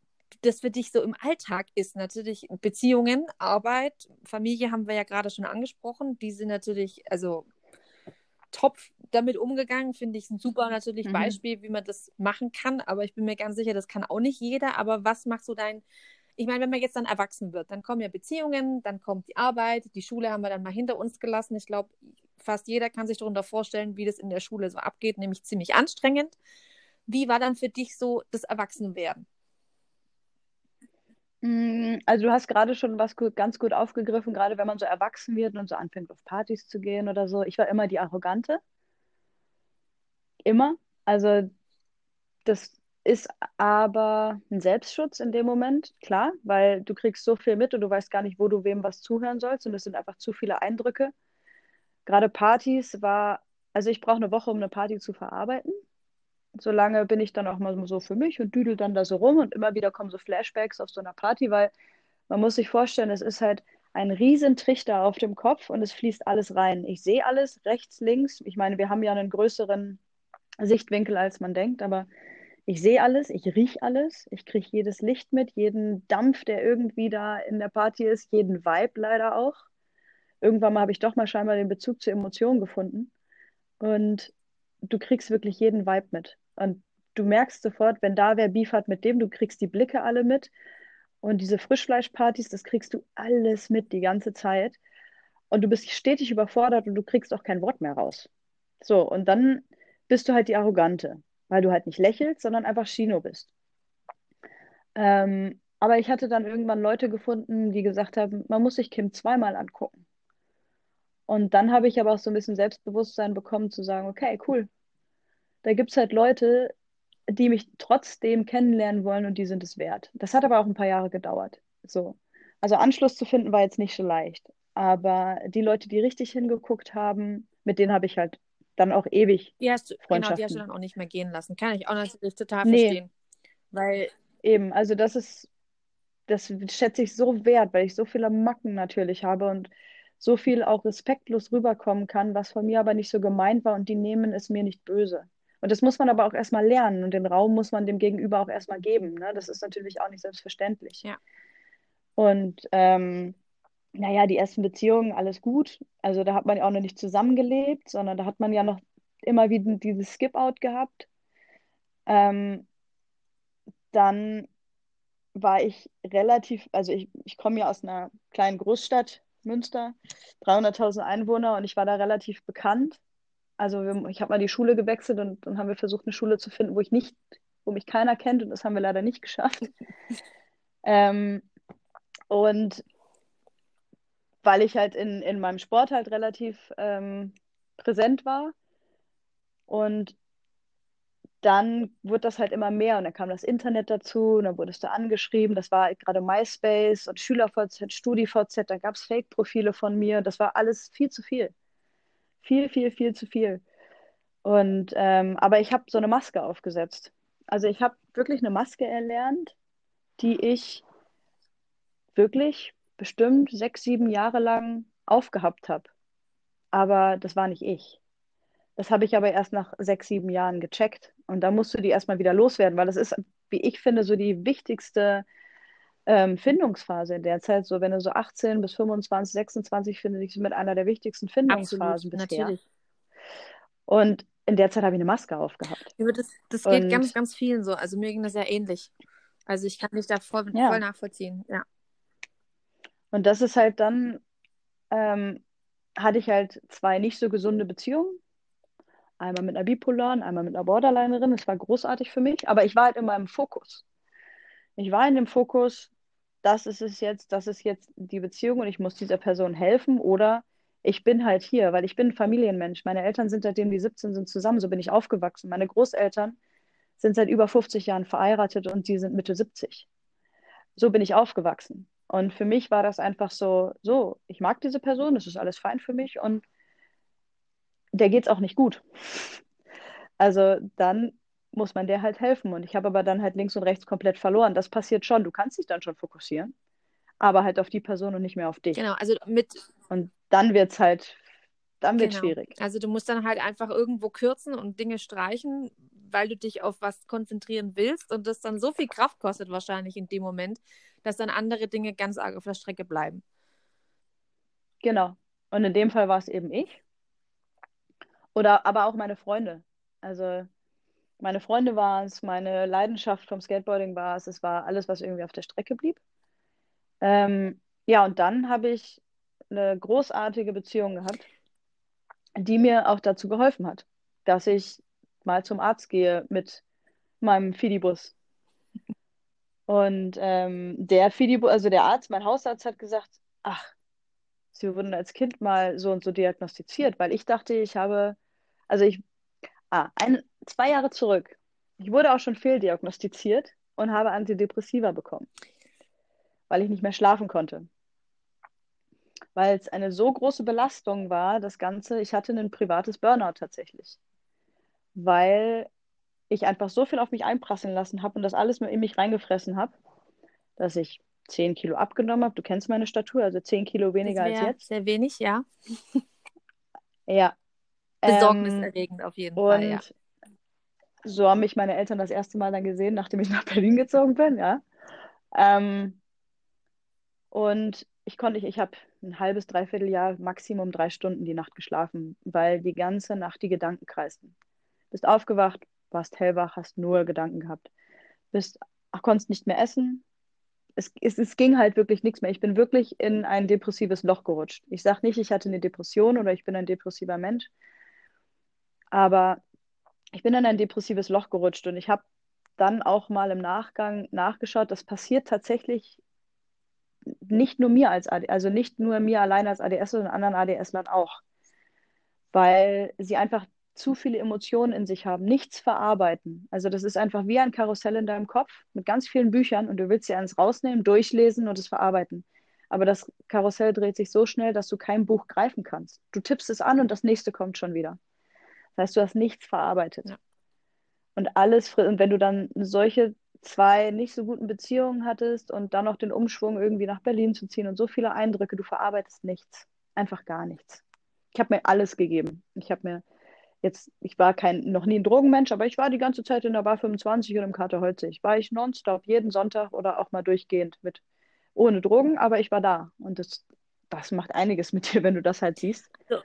das für dich so im Alltag ist. Natürlich Beziehungen, Arbeit, Familie haben wir ja gerade schon angesprochen. Die sind natürlich, also top damit umgegangen, finde ich ein super natürlich mhm. Beispiel, wie man das machen kann. Aber ich bin mir ganz sicher, das kann auch nicht jeder. Aber was macht so dein, ich meine, wenn man jetzt dann erwachsen wird, dann kommen ja Beziehungen, dann kommt die Arbeit, die Schule haben wir dann mal hinter uns gelassen. Ich glaube, fast jeder kann sich darunter vorstellen, wie das in der Schule so abgeht, nämlich ziemlich anstrengend. Wie war dann für dich so das Erwachsenwerden? Mm, also du hast gerade schon was gut, ganz gut aufgegriffen, gerade wenn man so erwachsen wird und so anfängt auf Partys zu gehen oder so. Ich war immer die Arrogante. Immer. Also das ist aber ein Selbstschutz in dem Moment, klar, weil du kriegst so viel mit und du weißt gar nicht, wo du wem was zuhören sollst und es sind einfach zu viele Eindrücke. Gerade Partys war, also ich brauche eine Woche, um eine Party zu verarbeiten solange bin ich dann auch mal so für mich und düdel dann da so rum und immer wieder kommen so Flashbacks auf so einer Party, weil man muss sich vorstellen, es ist halt ein riesen Trichter auf dem Kopf und es fließt alles rein. Ich sehe alles rechts, links. Ich meine, wir haben ja einen größeren Sichtwinkel, als man denkt, aber ich sehe alles, ich rieche alles, ich kriege jedes Licht mit, jeden Dampf, der irgendwie da in der Party ist, jeden Vibe leider auch. Irgendwann mal habe ich doch mal scheinbar den Bezug zur Emotion gefunden. Und du kriegst wirklich jeden Vibe mit. Und du merkst sofort, wenn da wer Beef hat mit dem, du kriegst die Blicke alle mit. Und diese Frischfleischpartys, das kriegst du alles mit die ganze Zeit. Und du bist stetig überfordert und du kriegst auch kein Wort mehr raus. So, und dann bist du halt die Arrogante, weil du halt nicht lächelst, sondern einfach Chino bist. Ähm, aber ich hatte dann irgendwann Leute gefunden, die gesagt haben, man muss sich Kim zweimal angucken. Und dann habe ich aber auch so ein bisschen Selbstbewusstsein bekommen, zu sagen, okay, cool. Da gibt es halt Leute, die mich trotzdem kennenlernen wollen und die sind es wert. Das hat aber auch ein paar Jahre gedauert. So. Also Anschluss zu finden war jetzt nicht so leicht. Aber die Leute, die richtig hingeguckt haben, mit denen habe ich halt dann auch ewig die hast du, Freundschaften. Genau, die hast du dann auch nicht mehr gehen lassen. Kann ich auch natürlich total nee. verstehen. Weil eben, also das ist, das schätze ich so wert, weil ich so viele Macken natürlich habe und so viel auch respektlos rüberkommen kann, was von mir aber nicht so gemeint war und die nehmen es mir nicht böse. Und das muss man aber auch erstmal lernen und den Raum muss man dem Gegenüber auch erstmal geben. Ne? Das ist natürlich auch nicht selbstverständlich. Ja. Und ähm, naja, die ersten Beziehungen, alles gut. Also da hat man ja auch noch nicht zusammengelebt, sondern da hat man ja noch immer wieder dieses Skip-Out gehabt. Ähm, dann war ich relativ, also ich, ich komme ja aus einer kleinen Großstadt Münster, 300.000 Einwohner und ich war da relativ bekannt. Also wir, ich habe mal die Schule gewechselt und dann haben wir versucht, eine Schule zu finden, wo ich nicht, wo mich keiner kennt und das haben wir leider nicht geschafft. [laughs] ähm, und weil ich halt in, in meinem Sport halt relativ ähm, präsent war und dann wurde das halt immer mehr und dann kam das Internet dazu und dann wurde es da angeschrieben. Das war gerade MySpace und SchülerVZ, StudiVZ, da gab es Fake-Profile von mir. Das war alles viel zu viel. Viel, viel, viel zu viel. Und ähm, aber ich habe so eine Maske aufgesetzt. Also ich habe wirklich eine Maske erlernt, die ich wirklich bestimmt sechs, sieben Jahre lang aufgehabt habe. Aber das war nicht ich. Das habe ich aber erst nach sechs, sieben Jahren gecheckt. Und da musst du die erstmal wieder loswerden, weil das ist, wie ich finde, so die wichtigste ähm, Findungsphase in der Zeit. So, wenn du so 18 bis 25, 26 finde ich mit einer der wichtigsten Findungsphasen Absolut, bisher. Natürlich. Und in der Zeit habe ich eine Maske aufgehabt. Ja, das, das geht und, ganz, ganz vielen so. Also mir ging das ja ähnlich. Also ich kann mich da voll, ja. voll nachvollziehen, ja. Und das ist halt dann, ähm, hatte ich halt zwei nicht so gesunde Beziehungen. Einmal mit einer Bipolaren, einmal mit einer Borderlinerin. Das war großartig für mich, aber ich war halt immer im Fokus. Ich war in dem Fokus, das ist es jetzt, das ist jetzt die Beziehung und ich muss dieser Person helfen oder ich bin halt hier, weil ich bin ein Familienmensch. Meine Eltern sind seitdem die 17 sind zusammen, so bin ich aufgewachsen. Meine Großeltern sind seit über 50 Jahren verheiratet und die sind Mitte 70. So bin ich aufgewachsen. Und für mich war das einfach so, so, ich mag diese Person, das ist alles fein für mich und der geht es auch nicht gut. Also dann muss man der halt helfen. Und ich habe aber dann halt links und rechts komplett verloren. Das passiert schon. Du kannst dich dann schon fokussieren, aber halt auf die Person und nicht mehr auf dich. Genau, also mit. Und dann wird es halt, dann wird genau. schwierig. Also du musst dann halt einfach irgendwo kürzen und Dinge streichen, weil du dich auf was konzentrieren willst und das dann so viel Kraft kostet wahrscheinlich in dem Moment, dass dann andere Dinge ganz arg auf der Strecke bleiben. Genau. Und in dem Fall war es eben ich. Oder aber auch meine Freunde. Also meine Freunde waren es, meine Leidenschaft vom Skateboarding war es, es war alles, was irgendwie auf der Strecke blieb. Ähm, ja, und dann habe ich eine großartige Beziehung gehabt, die mir auch dazu geholfen hat, dass ich mal zum Arzt gehe mit meinem Fidibus. Und ähm, der Fidibus, also der Arzt, mein Hausarzt hat gesagt, ach, Sie wurden als Kind mal so und so diagnostiziert, weil ich dachte, ich habe, also ich, ah, ein, zwei Jahre zurück, ich wurde auch schon fehldiagnostiziert und habe Antidepressiva bekommen, weil ich nicht mehr schlafen konnte weil es eine so große Belastung war, das Ganze. Ich hatte ein privates Burnout tatsächlich, weil ich einfach so viel auf mich einprasseln lassen habe und das alles in mich reingefressen habe, dass ich 10 Kilo abgenommen habe. Du kennst meine Statur, also 10 Kilo weniger als jetzt. Sehr wenig, ja. [laughs] ja. Besorgniserregend ähm, auf jeden Fall, ja. So haben mich meine Eltern das erste Mal dann gesehen, nachdem ich nach Berlin gezogen bin, ja. Ähm, und ich konnte, ich, ich habe ein halbes, dreiviertel Jahr, Maximum drei Stunden die Nacht geschlafen, weil die ganze Nacht die Gedanken kreisten. Bist aufgewacht, warst hellwach, hast nur Gedanken gehabt. Bist, ach, konntest nicht mehr essen. Es, es, es ging halt wirklich nichts mehr. Ich bin wirklich in ein depressives Loch gerutscht. Ich sage nicht, ich hatte eine Depression oder ich bin ein depressiver Mensch, aber ich bin in ein depressives Loch gerutscht und ich habe dann auch mal im Nachgang nachgeschaut, das passiert tatsächlich nicht nur mir als AD, also nicht nur mir allein als ADS, sondern anderen ADS-Lern auch. Weil sie einfach zu viele Emotionen in sich haben, nichts verarbeiten. Also das ist einfach wie ein Karussell in deinem Kopf mit ganz vielen Büchern und du willst sie eins rausnehmen, durchlesen und es verarbeiten. Aber das Karussell dreht sich so schnell, dass du kein Buch greifen kannst. Du tippst es an und das nächste kommt schon wieder. Das heißt, du hast nichts verarbeitet. Ja. Und alles, und wenn du dann solche zwei nicht so guten Beziehungen hattest und dann noch den Umschwung irgendwie nach Berlin zu ziehen und so viele Eindrücke, du verarbeitest nichts. Einfach gar nichts. Ich habe mir alles gegeben. Ich habe mir jetzt, ich war kein, noch nie ein Drogenmensch, aber ich war die ganze Zeit in der Bar 25 und im Kater Holzig. War ich nonstop, jeden Sonntag oder auch mal durchgehend mit, ohne Drogen, aber ich war da. Und das, das macht einiges mit dir, wenn du das halt siehst. So.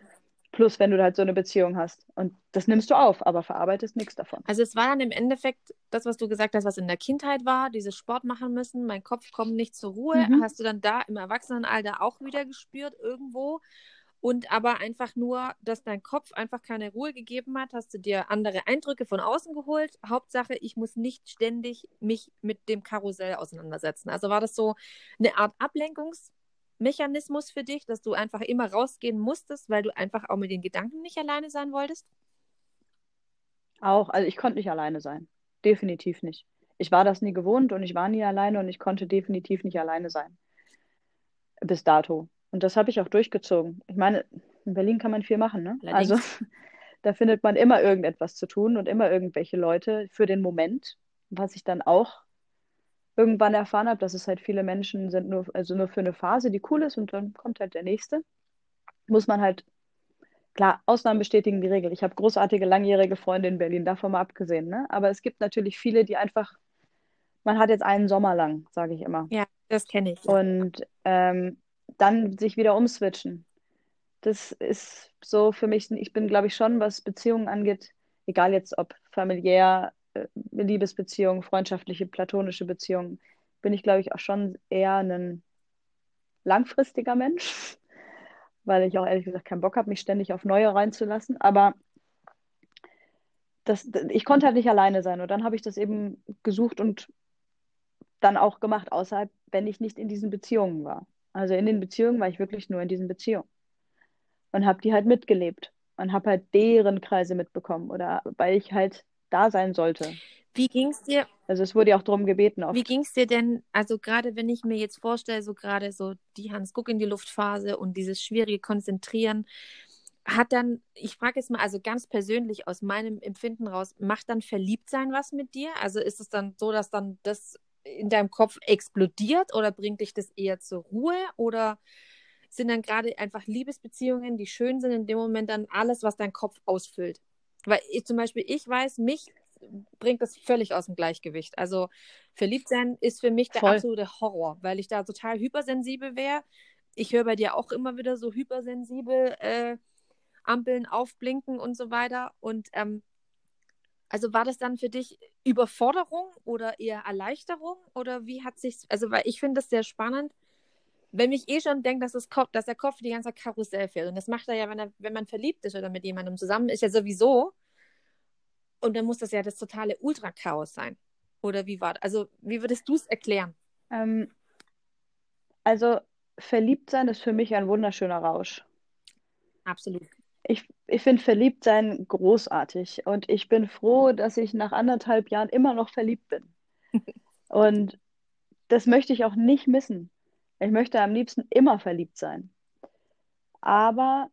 Plus, wenn du halt so eine Beziehung hast. Und das nimmst du auf, aber verarbeitest nichts davon. Also es war dann im Endeffekt das, was du gesagt hast, was in der Kindheit war, dieses Sport machen müssen, mein Kopf kommt nicht zur Ruhe. Mhm. Hast du dann da im Erwachsenenalter auch wieder gespürt irgendwo? Und aber einfach nur, dass dein Kopf einfach keine Ruhe gegeben hat, hast du dir andere Eindrücke von außen geholt. Hauptsache, ich muss nicht ständig mich mit dem Karussell auseinandersetzen. Also war das so eine Art Ablenkungs- Mechanismus für dich, dass du einfach immer rausgehen musstest, weil du einfach auch mit den Gedanken nicht alleine sein wolltest? Auch, also ich konnte nicht alleine sein. Definitiv nicht. Ich war das nie gewohnt und ich war nie alleine und ich konnte definitiv nicht alleine sein. Bis dato. Und das habe ich auch durchgezogen. Ich meine, in Berlin kann man viel machen, ne? Allerdings. Also [laughs] da findet man immer irgendetwas zu tun und immer irgendwelche Leute für den Moment, was ich dann auch irgendwann erfahren habe, dass es halt viele Menschen sind, nur, also nur für eine Phase, die cool ist und dann kommt halt der nächste. Muss man halt, klar, Ausnahmen bestätigen die Regel. Ich habe großartige langjährige Freunde in Berlin, davon mal abgesehen, ne? Aber es gibt natürlich viele, die einfach, man hat jetzt einen Sommer lang, sage ich immer. Ja, das kenne ich. Und ähm, dann sich wieder umswitchen. Das ist so für mich, ich bin, glaube ich, schon, was Beziehungen angeht, egal jetzt ob familiär, äh, Liebesbeziehung, freundschaftliche, platonische Beziehungen, bin ich, glaube ich, auch schon eher ein langfristiger Mensch, [laughs] weil ich auch ehrlich gesagt keinen Bock habe, mich ständig auf neue reinzulassen. Aber das, ich konnte halt nicht alleine sein. Und dann habe ich das eben gesucht und dann auch gemacht, außerhalb, wenn ich nicht in diesen Beziehungen war. Also in den Beziehungen war ich wirklich nur in diesen Beziehungen. Und habe die halt mitgelebt und habe halt deren Kreise mitbekommen oder weil ich halt da sein sollte. Wie ging es dir? Also es wurde ja auch darum gebeten. Oft. Wie ging es dir denn, also gerade wenn ich mir jetzt vorstelle, so gerade so die Hans Guck in die Luftphase und dieses schwierige Konzentrieren, hat dann, ich frage jetzt mal, also ganz persönlich aus meinem Empfinden raus, macht dann Verliebtsein was mit dir? Also ist es dann so, dass dann das in deinem Kopf explodiert oder bringt dich das eher zur Ruhe oder sind dann gerade einfach Liebesbeziehungen, die schön sind, in dem Moment dann alles, was dein Kopf ausfüllt? Weil ich zum Beispiel, ich weiß, mich bringt das völlig aus dem Gleichgewicht. Also verliebt sein ist für mich der Voll. absolute Horror, weil ich da total hypersensibel wäre. Ich höre bei dir auch immer wieder so hypersensibel äh, Ampeln aufblinken und so weiter. Und ähm, also war das dann für dich Überforderung oder eher Erleichterung oder wie hat sich also weil ich finde das sehr spannend, wenn ich eh schon denke, dass, das Kopf, dass der Kopf die ganze Zeit Karussell fährt und das macht er ja, wenn er wenn man verliebt ist oder mit jemandem zusammen ist ja sowieso und dann muss das ja das totale Ultra-Chaos sein. Oder wie war das? Also, wie würdest du es erklären? Ähm, also, verliebt sein ist für mich ein wunderschöner Rausch. Absolut. Ich, ich finde verliebt sein großartig und ich bin froh, dass ich nach anderthalb Jahren immer noch verliebt bin. [laughs] und das möchte ich auch nicht missen. Ich möchte am liebsten immer verliebt sein. Aber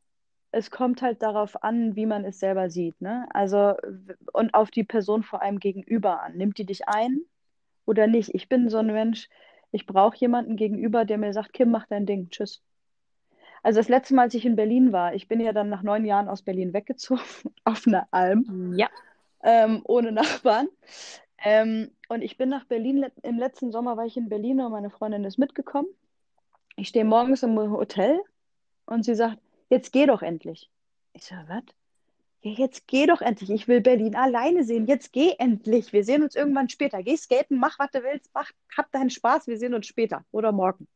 es kommt halt darauf an, wie man es selber sieht. Ne? Also, und auf die Person vor allem gegenüber an. Nimmt die dich ein oder nicht? Ich bin so ein Mensch, ich brauche jemanden gegenüber, der mir sagt, Kim, mach dein Ding, tschüss. Also das letzte Mal, als ich in Berlin war, ich bin ja dann nach neun Jahren aus Berlin weggezogen, [laughs] auf einer Alm, ja. ähm, ohne Nachbarn. Ähm, und ich bin nach Berlin, im letzten Sommer war ich in Berlin und meine Freundin ist mitgekommen. Ich stehe morgens im Hotel und sie sagt, jetzt geh doch endlich. Ich so, was? Ja, jetzt geh doch endlich. Ich will Berlin alleine sehen. Jetzt geh endlich. Wir sehen uns irgendwann später. Geh skaten, mach, was du willst, mach, hab deinen Spaß. Wir sehen uns später oder morgen.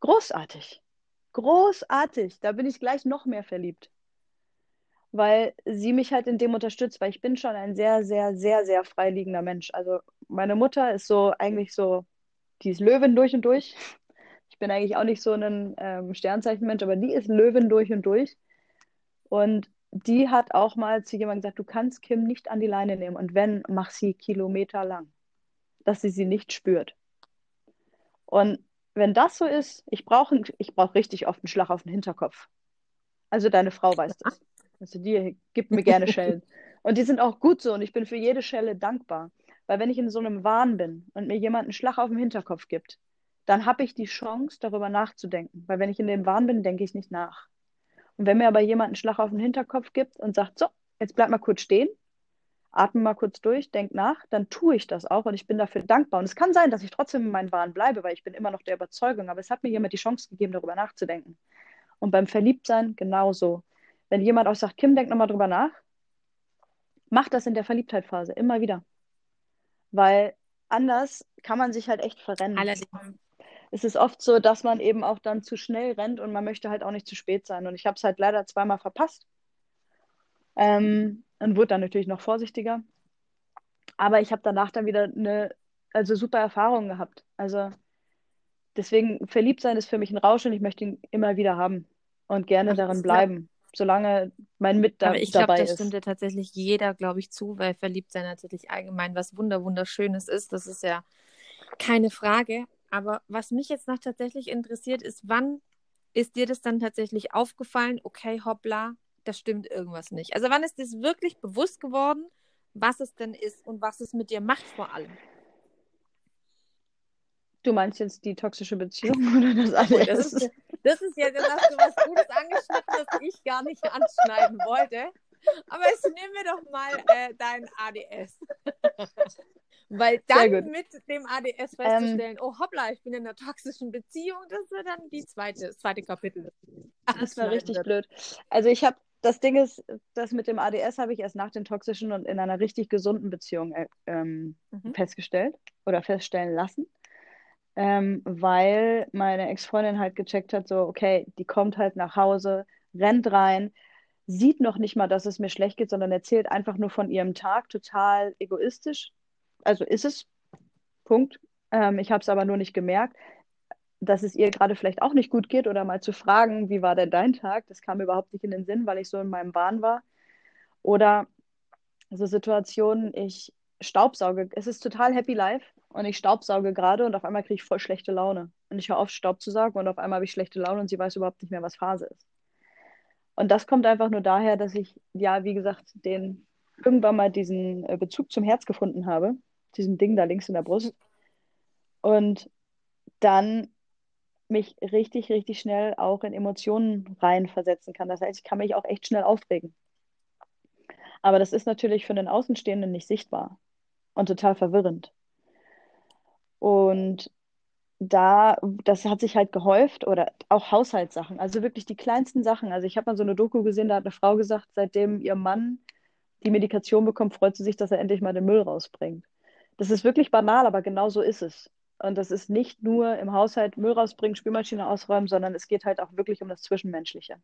Großartig. Großartig. Da bin ich gleich noch mehr verliebt. Weil sie mich halt in dem unterstützt, weil ich bin schon ein sehr, sehr, sehr, sehr freiliegender Mensch. Also meine Mutter ist so eigentlich so, die ist Löwin durch und durch. Ich bin eigentlich auch nicht so ein ähm, Sternzeichenmensch, aber die ist Löwin durch und durch. Und die hat auch mal zu jemandem gesagt, du kannst Kim nicht an die Leine nehmen und wenn, mach sie Kilometer lang, dass sie sie nicht spürt. Und wenn das so ist, ich brauche ich brauch richtig oft einen Schlag auf den Hinterkopf. Also deine Frau weiß das. Also die gibt mir gerne Schellen. [laughs] Und die sind auch gut so und ich bin für jede Schelle dankbar. Weil wenn ich in so einem Wahn bin und mir jemand einen Schlag auf den Hinterkopf gibt, dann habe ich die Chance, darüber nachzudenken. Weil wenn ich in dem Wahn bin, denke ich nicht nach. Und wenn mir aber jemand einen Schlag auf den Hinterkopf gibt und sagt, so, jetzt bleib mal kurz stehen, atme mal kurz durch, denk nach, dann tue ich das auch und ich bin dafür dankbar. Und es kann sein, dass ich trotzdem in meinen Wahn bleibe, weil ich bin immer noch der Überzeugung, aber es hat mir jemand die Chance gegeben, darüber nachzudenken. Und beim Verliebtsein genauso. Wenn jemand auch sagt, Kim, denk nochmal drüber nach, mach das in der Verliebtheitphase immer wieder. Weil anders kann man sich halt echt verrennen. Allerdings es ist oft so, dass man eben auch dann zu schnell rennt und man möchte halt auch nicht zu spät sein. Und ich habe es halt leider zweimal verpasst ähm, und wurde dann natürlich noch vorsichtiger. Aber ich habe danach dann wieder eine also super Erfahrung gehabt. Also deswegen verliebt sein ist für mich ein Rausch und ich möchte ihn immer wieder haben und gerne Ach, darin bleiben, ja. solange mein Mit da, Aber ich dabei glaub, das ist. stimmt ja tatsächlich jeder, glaube ich, zu, weil verliebt sein natürlich allgemein was wunder wunderschönes ist. Das ist ja keine Frage. Aber was mich jetzt noch tatsächlich interessiert, ist, wann ist dir das dann tatsächlich aufgefallen, okay, hoppla, da stimmt irgendwas nicht. Also wann ist dir wirklich bewusst geworden, was es denn ist und was es mit dir macht vor allem? Du meinst jetzt die toxische Beziehung [laughs] oder das alles? Das ist, das ist ja, das hast du was Gutes angeschnitten, das ich gar nicht anschneiden wollte. Aber jetzt nehmen wir doch mal äh, dein ADS. [laughs] Weil dann mit dem ADS ähm, festzustellen, ähm, oh hoppla, ich bin in einer toxischen Beziehung, das wird dann die zweite, das zweite Kapitel. Das war richtig blöd. Also ich habe das Ding ist, das mit dem ADS habe ich erst nach den toxischen und in einer richtig gesunden Beziehung äh, ähm, mhm. festgestellt oder feststellen lassen. Ähm, weil meine Ex-Freundin halt gecheckt hat, so, okay, die kommt halt nach Hause, rennt rein, sieht noch nicht mal, dass es mir schlecht geht, sondern erzählt einfach nur von ihrem Tag, total egoistisch. Also ist es, Punkt. Ähm, ich habe es aber nur nicht gemerkt dass es ihr gerade vielleicht auch nicht gut geht oder mal zu fragen, wie war denn dein Tag? Das kam überhaupt nicht in den Sinn, weil ich so in meinem Wahn war. Oder so Situationen, ich staubsauge. Es ist total happy life und ich staubsauge gerade und auf einmal kriege ich voll schlechte Laune. Und ich höre auf, Staub zu saugen und auf einmal habe ich schlechte Laune und sie weiß überhaupt nicht mehr, was Phase ist. Und das kommt einfach nur daher, dass ich, ja, wie gesagt, den irgendwann mal diesen äh, Bezug zum Herz gefunden habe, diesen Ding da links in der Brust. Und dann mich richtig, richtig schnell auch in Emotionen reinversetzen kann. Das heißt, ich kann mich auch echt schnell aufregen. Aber das ist natürlich für den Außenstehenden nicht sichtbar und total verwirrend. Und da, das hat sich halt gehäuft oder auch Haushaltssachen, also wirklich die kleinsten Sachen. Also ich habe mal so eine Doku gesehen, da hat eine Frau gesagt, seitdem ihr Mann die Medikation bekommt, freut sie sich, dass er endlich mal den Müll rausbringt. Das ist wirklich banal, aber genau so ist es. Und das ist nicht nur im Haushalt Müll rausbringen, Spülmaschine ausräumen, sondern es geht halt auch wirklich um das Zwischenmenschliche.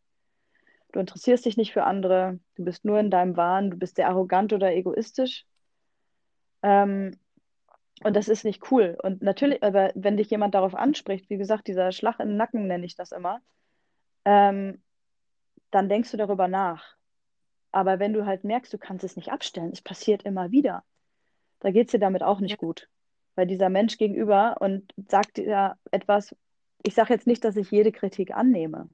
Du interessierst dich nicht für andere, du bist nur in deinem Wahn, du bist sehr arrogant oder egoistisch. Ähm, und das ist nicht cool. Und natürlich, aber wenn dich jemand darauf anspricht, wie gesagt, dieser Schlag im Nacken nenne ich das immer, ähm, dann denkst du darüber nach. Aber wenn du halt merkst, du kannst es nicht abstellen, es passiert immer wieder, da geht es dir damit auch nicht gut weil dieser Mensch gegenüber und sagt dir etwas, ich sage jetzt nicht, dass ich jede Kritik annehme.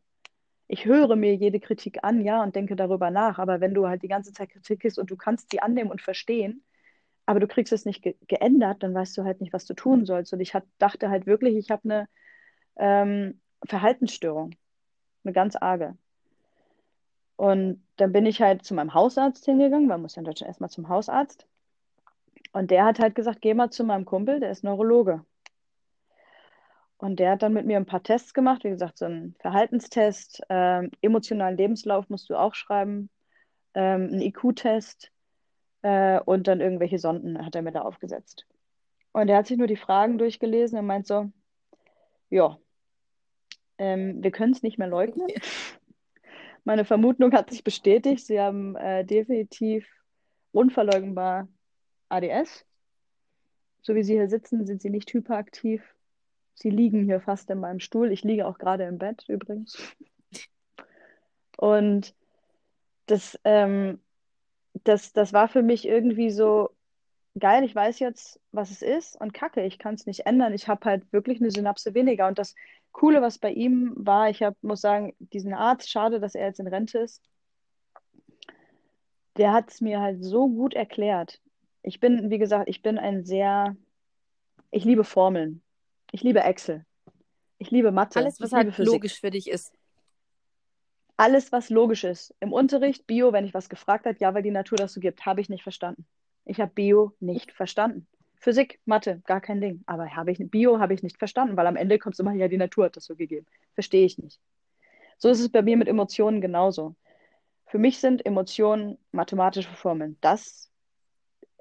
Ich höre mir jede Kritik an, ja, und denke darüber nach. Aber wenn du halt die ganze Zeit Kritik ist und du kannst sie annehmen und verstehen, aber du kriegst es nicht ge geändert, dann weißt du halt nicht, was du tun sollst. Und ich hat, dachte halt wirklich, ich habe eine ähm, Verhaltensstörung, eine ganz arge. Und dann bin ich halt zu meinem Hausarzt hingegangen, man muss ja in Deutschland erstmal zum Hausarzt. Und der hat halt gesagt, geh mal zu meinem Kumpel, der ist Neurologe. Und der hat dann mit mir ein paar Tests gemacht, wie gesagt, so einen Verhaltenstest, ähm, emotionalen Lebenslauf musst du auch schreiben, ähm, einen IQ-Test äh, und dann irgendwelche Sonden hat er mir da aufgesetzt. Und er hat sich nur die Fragen durchgelesen und meint so, ja, ähm, wir können es nicht mehr leugnen. [laughs] Meine Vermutung hat sich bestätigt. Sie haben äh, definitiv unverleugnbar ADS. So wie Sie hier sitzen, sind Sie nicht hyperaktiv. Sie liegen hier fast in meinem Stuhl. Ich liege auch gerade im Bett übrigens. Und das, ähm, das, das war für mich irgendwie so geil. Ich weiß jetzt, was es ist und kacke, ich kann es nicht ändern. Ich habe halt wirklich eine Synapse weniger. Und das Coole, was bei ihm war, ich hab, muss sagen, diesen Arzt, schade, dass er jetzt in Rente ist, der hat es mir halt so gut erklärt ich bin, wie gesagt, ich bin ein sehr, ich liebe Formeln. Ich liebe Excel. Ich liebe Mathe. Alles, was halt logisch für dich ist. Alles, was logisch ist. Im Unterricht, Bio, wenn ich was gefragt habe, ja, weil die Natur das so gibt, habe ich nicht verstanden. Ich habe Bio nicht verstanden. Physik, Mathe, gar kein Ding. Aber habe ich, Bio habe ich nicht verstanden, weil am Ende kommt es immer, ja, die Natur hat das so gegeben. Verstehe ich nicht. So ist es bei mir mit Emotionen genauso. Für mich sind Emotionen mathematische Formeln. Das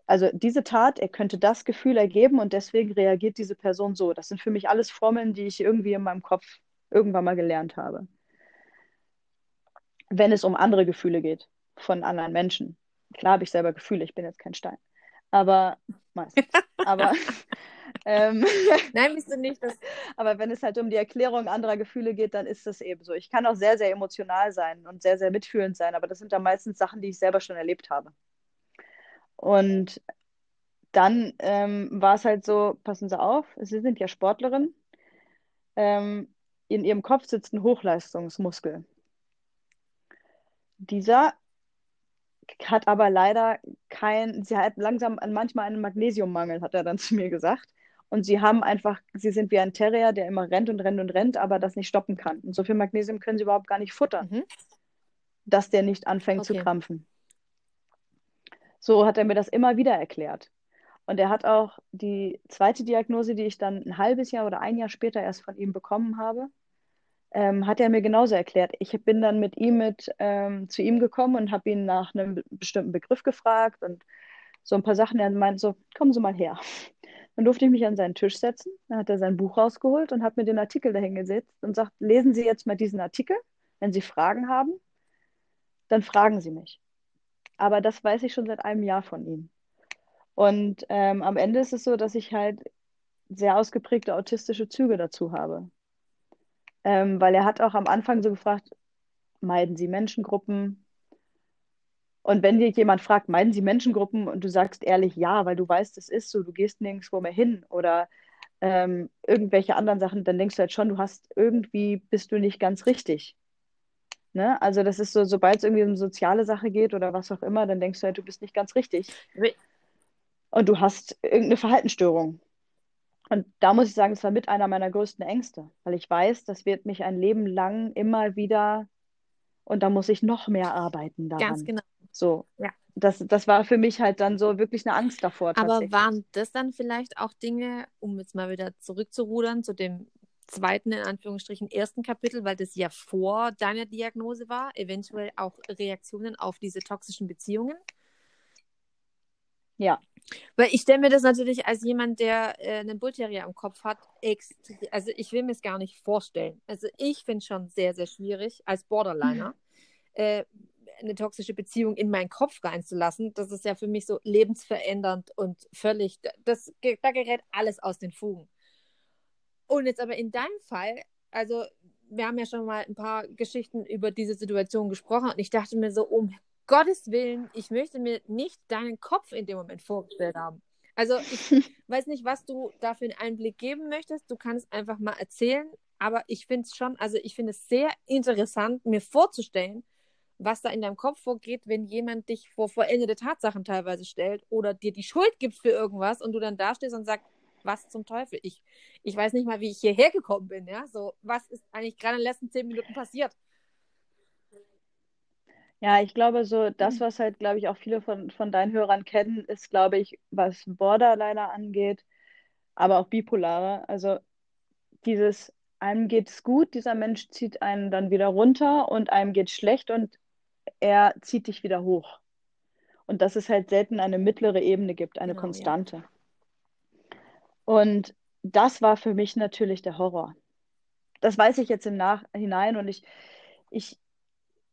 also diese Tat, er könnte das Gefühl ergeben und deswegen reagiert diese Person so. Das sind für mich alles Formeln, die ich irgendwie in meinem Kopf irgendwann mal gelernt habe. Wenn es um andere Gefühle geht von anderen Menschen. Klar habe ich selber Gefühle, ich bin jetzt kein Stein. Aber meistens. Aber [laughs] ähm, Nein, bist du nicht. Das... [laughs] Aber wenn es halt um die Erklärung anderer Gefühle geht, dann ist das eben so. Ich kann auch sehr, sehr emotional sein und sehr, sehr mitfühlend sein, aber das sind dann meistens Sachen, die ich selber schon erlebt habe. Und dann ähm, war es halt so, passen Sie auf, Sie sind ja Sportlerin. Ähm, in Ihrem Kopf sitzt ein Hochleistungsmuskel. Dieser hat aber leider kein, sie hat langsam manchmal einen Magnesiummangel, hat er dann [laughs] zu mir gesagt. Und sie haben einfach, sie sind wie ein Terrier, der immer rennt und rennt und rennt, aber das nicht stoppen kann. Und so viel Magnesium können sie überhaupt gar nicht futtern, mhm. dass der nicht anfängt okay. zu krampfen. So hat er mir das immer wieder erklärt. Und er hat auch die zweite Diagnose, die ich dann ein halbes Jahr oder ein Jahr später erst von ihm bekommen habe, ähm, hat er mir genauso erklärt. Ich bin dann mit ihm mit ähm, zu ihm gekommen und habe ihn nach einem bestimmten Begriff gefragt und so ein paar Sachen. Er meinte so, kommen Sie mal her. [laughs] Dann durfte ich mich an seinen Tisch setzen. Dann hat er sein Buch rausgeholt und hat mir den Artikel dahin gesetzt und sagt, lesen Sie jetzt mal diesen Artikel. Wenn Sie Fragen haben, dann fragen Sie mich. Aber das weiß ich schon seit einem Jahr von ihm. Und ähm, am Ende ist es so, dass ich halt sehr ausgeprägte autistische Züge dazu habe. Ähm, weil er hat auch am Anfang so gefragt, meiden Sie Menschengruppen? Und wenn dir jemand fragt, meiden Sie Menschengruppen und du sagst ehrlich ja, weil du weißt, es ist so, du gehst nirgendwo mehr hin oder ähm, irgendwelche anderen Sachen, dann denkst du halt schon, du hast irgendwie, bist du nicht ganz richtig. Ne? Also das ist so, sobald es irgendwie um soziale Sache geht oder was auch immer, dann denkst du halt, du bist nicht ganz richtig. Und du hast irgendeine Verhaltensstörung. Und da muss ich sagen, es war mit einer meiner größten Ängste, weil ich weiß, das wird mich ein Leben lang immer wieder und da muss ich noch mehr arbeiten daran. Ganz genau. So, ja. Das, das war für mich halt dann so wirklich eine Angst davor. Aber waren das dann vielleicht auch Dinge, um jetzt mal wieder zurückzurudern zu dem zweiten, in Anführungsstrichen, ersten Kapitel, weil das ja vor deiner Diagnose war, eventuell auch Reaktionen auf diese toxischen Beziehungen? Ja. Weil ich stelle mir das natürlich als jemand, der äh, einen Bullterrier am Kopf hat, also ich will mir es gar nicht vorstellen. Also ich finde es schon sehr, sehr schwierig als Borderliner. Mhm. Äh, eine toxische Beziehung in meinen Kopf reinzulassen, das ist ja für mich so lebensverändernd und völlig, das, da gerät alles aus den Fugen. Und jetzt aber in deinem Fall, also wir haben ja schon mal ein paar Geschichten über diese Situation gesprochen und ich dachte mir so, um Gottes Willen, ich möchte mir nicht deinen Kopf in dem Moment vorgestellt haben. Also ich [laughs] weiß nicht, was du da für einen Einblick geben möchtest. Du kannst einfach mal erzählen. Aber ich finde es schon, also ich finde es sehr interessant, mir vorzustellen, was da in deinem Kopf vorgeht, wenn jemand dich vor vollendete Tatsachen teilweise stellt oder dir die Schuld gibt für irgendwas und du dann dastehst und sagst, was zum Teufel? Ich, ich weiß nicht mal, wie ich hierher gekommen bin, ja? So, was ist eigentlich gerade in den letzten zehn Minuten passiert? Ja, ich glaube, so das, mhm. was halt, glaube ich, auch viele von, von deinen Hörern kennen, ist, glaube ich, was Borderliner angeht, aber auch Bipolare. Also dieses, einem geht es gut, dieser Mensch zieht einen dann wieder runter und einem geht schlecht und er zieht dich wieder hoch. Und dass es halt selten eine mittlere Ebene gibt, eine genau, Konstante. Ja. Und das war für mich natürlich der Horror. Das weiß ich jetzt im Nachhinein und ich, ich,